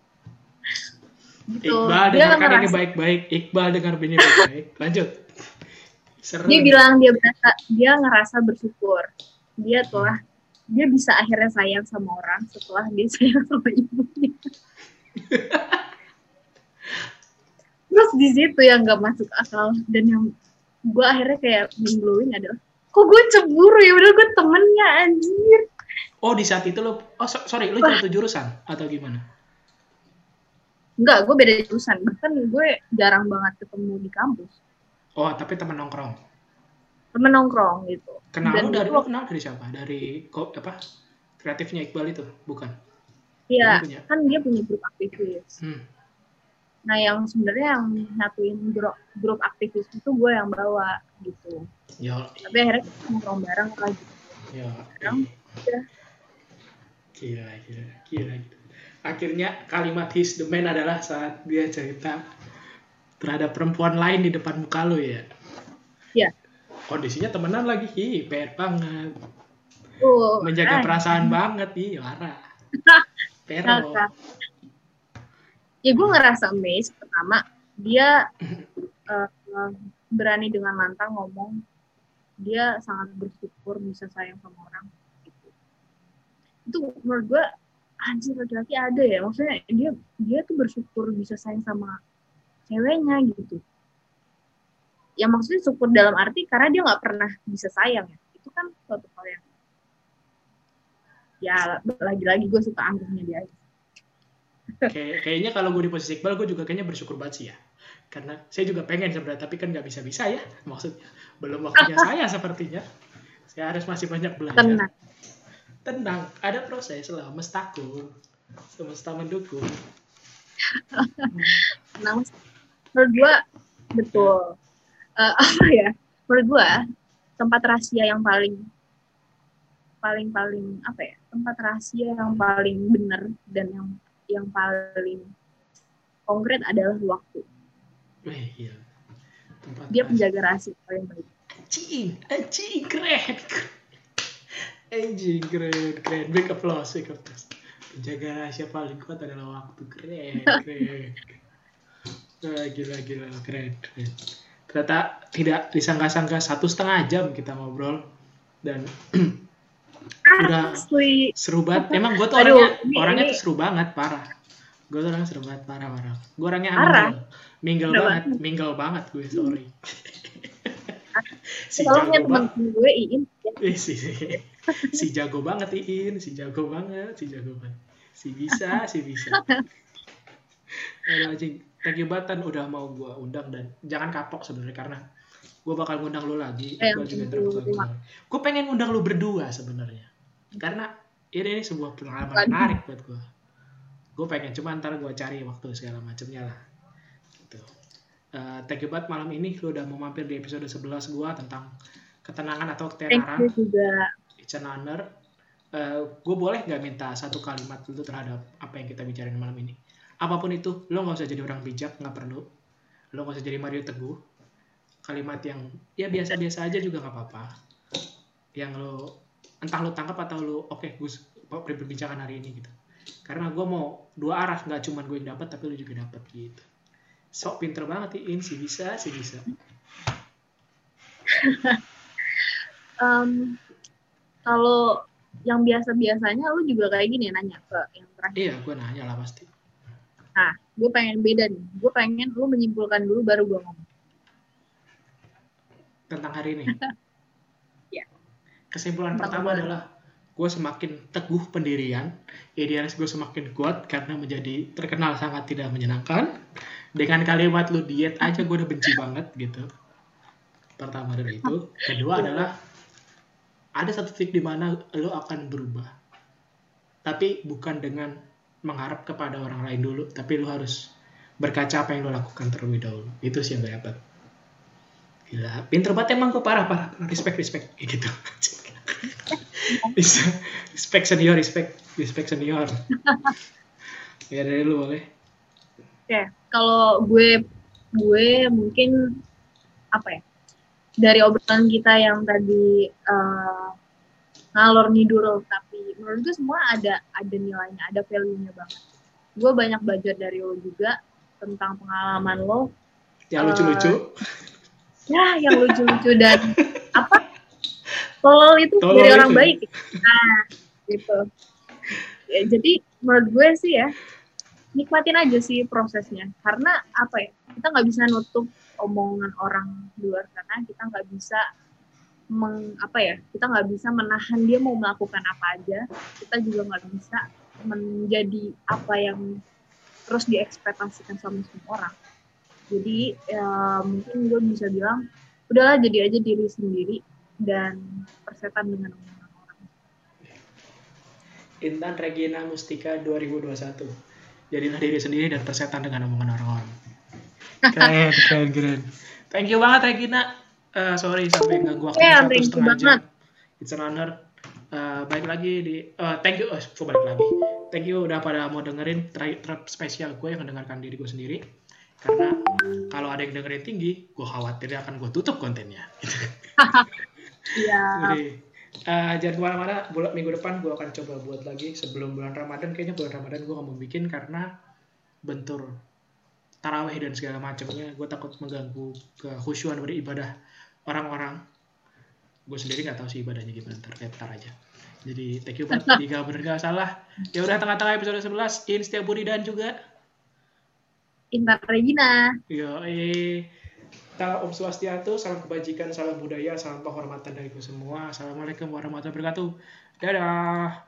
Gitu.
Iqbal
Dia
dengarkan ini baik-baik. Iqbal dengar ini baik-baik. Lanjut. Seru.
dia bilang dia berasa dia ngerasa bersyukur dia telah dia bisa akhirnya sayang sama orang setelah dia sayang sama ibunya terus di situ yang nggak masuk akal dan yang gue akhirnya kayak mind blowing adalah kok gue cemburu ya udah gue temennya anjir
Oh di saat itu lo, oh so- sorry, lo jatuh jurusan atau gimana?
Enggak, gue beda jurusan. Bahkan gue jarang banget ketemu di kampus.
Oh tapi teman nongkrong.
Temen nongkrong gitu.
Kenal
Dan
lo dari lo kenal dari siapa? Dari kok apa? Kreatifnya Iqbal itu, bukan?
Iya, kan dia punya grup aktivis.
Hmm.
Nah, yang sebenarnya yang nyatuin grup, grup aktivis itu gue yang bawa gitu.
Ya,
Tapi akhirnya kita nongkrong bareng lah gitu.
ya.
Sekarang udah.
Gila, gila, gila. gitu. Akhirnya kalimat his the man adalah saat dia cerita terhadap perempuan lain di depan muka lo ya.
Iya.
Kondisinya temenan lagi, ih, PR banget.
Tuh,
Menjaga
makanya.
perasaan banget, ih, parah. PR
Nah,
lo.
Kak. Ya gue ngerasa amazed pertama dia eh, berani dengan lantang ngomong dia sangat bersyukur bisa sayang sama orang gitu. Itu menurut gue anjir laki-laki ada ya maksudnya dia dia tuh bersyukur bisa sayang sama ceweknya gitu. Ya maksudnya syukur dalam arti karena dia nggak pernah bisa sayang ya. Itu kan suatu hal yang ya lagi-lagi gue suka anggapnya dia.
Kayak, kayaknya kalau gue di posisi Iqbal, gue juga kayaknya bersyukur banget sih ya. Karena saya juga pengen sebenarnya, tapi kan nggak bisa-bisa ya. Maksudnya, belum waktunya saya sepertinya. Saya harus masih banyak belajar.
Tenang.
Tenang, ada proses lah, mestaku. Semesta mendukung.
Nah, menurut gua betul. Eh, apa ya? Menurut gua tempat rahasia yang paling paling paling apa ya? Tempat rahasia yang paling benar dan yang yang paling konkret adalah waktu.
Wih, iya. Tempat
Dia
rahasia.
penjaga rahasia paling baik.
Anjing, anjing, keren. Anjing, keren, keren. Big applause, big applause. Penjaga rahasia paling kuat adalah waktu. Keren, keren. Wah, gila, gila, keren, keren. Ternyata tidak disangka-sangka satu setengah jam kita ngobrol. Dan Udah.
Asli.
seru banget. Emang gue tuh
Aduh,
orangnya,
ini-
orangnya
ini-
tuh seru banget, parah. Gue tuh orangnya seru banget, parah, parah. Gue orangnya
Parah?
Mingle
Udah
banget, mingle banget gue, sorry. si
Tolongnya
jago banget.
temen gue Iin. ya.
Eh, si, si jago banget Iin, si jago banget, si jago banget. Si bisa, si bisa. Aduh anjing, thank you banget Tan, udah mau gua undang dan jangan kapok sebenarnya karena gua bakal ngundang lu lagi,
Eh,
gua juga ngundang. Gua pengen ngundang lu berdua sebenarnya. Karena ini, ini sebuah pengalaman menarik buat gua. Gua pengen cuma ntar gua cari waktu segala macamnya lah. Gitu. Eh, thank you banget malam ini lu udah mau mampir di episode 11 gua tentang ketenangan atau
Thank
ketenaran.
you juga.
It's an honor. gue boleh nggak minta satu kalimat dulu terhadap apa yang kita bicarain malam ini? Apa pun itu, lo nggak usah jadi orang bijak, nggak perlu. Lo nggak usah jadi Mario Teguh. Kalimat yang ya biasa-biasa aja juga nggak apa-apa. Yang lo entah lo tangkap atau lo oke Gus perbincangan hari ini gitu. Karena gue mau dua arah, nggak cuma gue yang dapat tapi lo juga dapat gitu. Sok pinter banget Iin, sih bisa, sih bisa.
Em, kalau yang biasa-biasanya lu juga kayak gini ya, nanya ke yang terakhir.
Iya, gue nanya lah pasti.
Nah, gue pengen beda nih. Gue pengen lu menyimpulkan dulu baru gue ngomong.
tentang hari ini.
Ya.
Kesimpulan
Tentang
pertama
apa?
adalah gue semakin teguh pendirian, idealis gue semakin kuat karena menjadi terkenal sangat tidak menyenangkan. Dengan kalimat lu diet aja gue udah benci banget gitu. Pertama dari itu. Kedua adalah ada satu titik di mana lu akan berubah. Tapi bukan dengan mengharap kepada orang lain dulu, tapi lu harus berkaca apa yang lo lakukan terlebih dahulu. Itu sih yang gak dapat gila. Pinter banget emang gue parah parah. Respect respect. Kayak gitu. Bisa. respect senior respect. Respect senior. Ya dari lu boleh.
Oke, kalau gue gue mungkin apa ya? Dari obrolan kita yang tadi eh, ngalor ngidul tapi menurut gue semua ada ada nilainya, ada value-nya banget. Gue banyak belajar dari lo juga tentang pengalaman lo.
yang lucu-lucu
Ya, yang lucu-lucu dan apa? Tolol itu
Tolol
dari orang
itu.
baik. Nah, gitu. Ya, jadi menurut gue sih ya nikmatin aja sih prosesnya karena apa ya kita nggak bisa nutup omongan orang di luar sana kita nggak bisa meng, apa ya kita nggak bisa menahan dia mau melakukan apa aja kita juga nggak bisa menjadi apa yang terus diekspektasikan sama semua orang. Jadi ya, mungkin gue bisa bilang udahlah jadi aja diri sendiri dan persetan dengan omongan orang.
Intan Regina Mustika 2021 jadilah diri sendiri dan persetan dengan omongan orang-orang. Keren keren keren. Thank you banget Regina Eh, sorry sampai ganggu waktu
Yeah,
satu setengah jam. it's an honor. Eh, baik lagi di eh, thank you. Oh, kok balik lagi. Thank you udah pada mau dengerin terakhir trap spesial gue yang mendengarkan diri gue sendiri. Karena kalau ada yang dengerin tinggi gue khawatir akan gue tutup kontennya.
Iya.
Jadi, eh, jangan ke mana-mana. Bulan minggu depan gue akan coba buat lagi. Sebelum bulan Ramadan. Kayaknya bulan Ramadan gue gak mau bikin karena bentur taraweh dan segala macamnya. Gue takut mengganggu kekhusyuan beribadah orang-orang. Gue sendiri nggak tahu sih ibadahnya gimana. Ntar, ntar aja. Jadi thank you banget. Jika bener gak salah. Ya udah tengah-tengah episode 11. In Setia Budi dan juga.
Intan Regina.
Yo, eh. Om Swastiastu, salam kebajikan, salam budaya, salam penghormatan dari semua. Assalamualaikum warahmatullahi wabarakatuh. Dadah.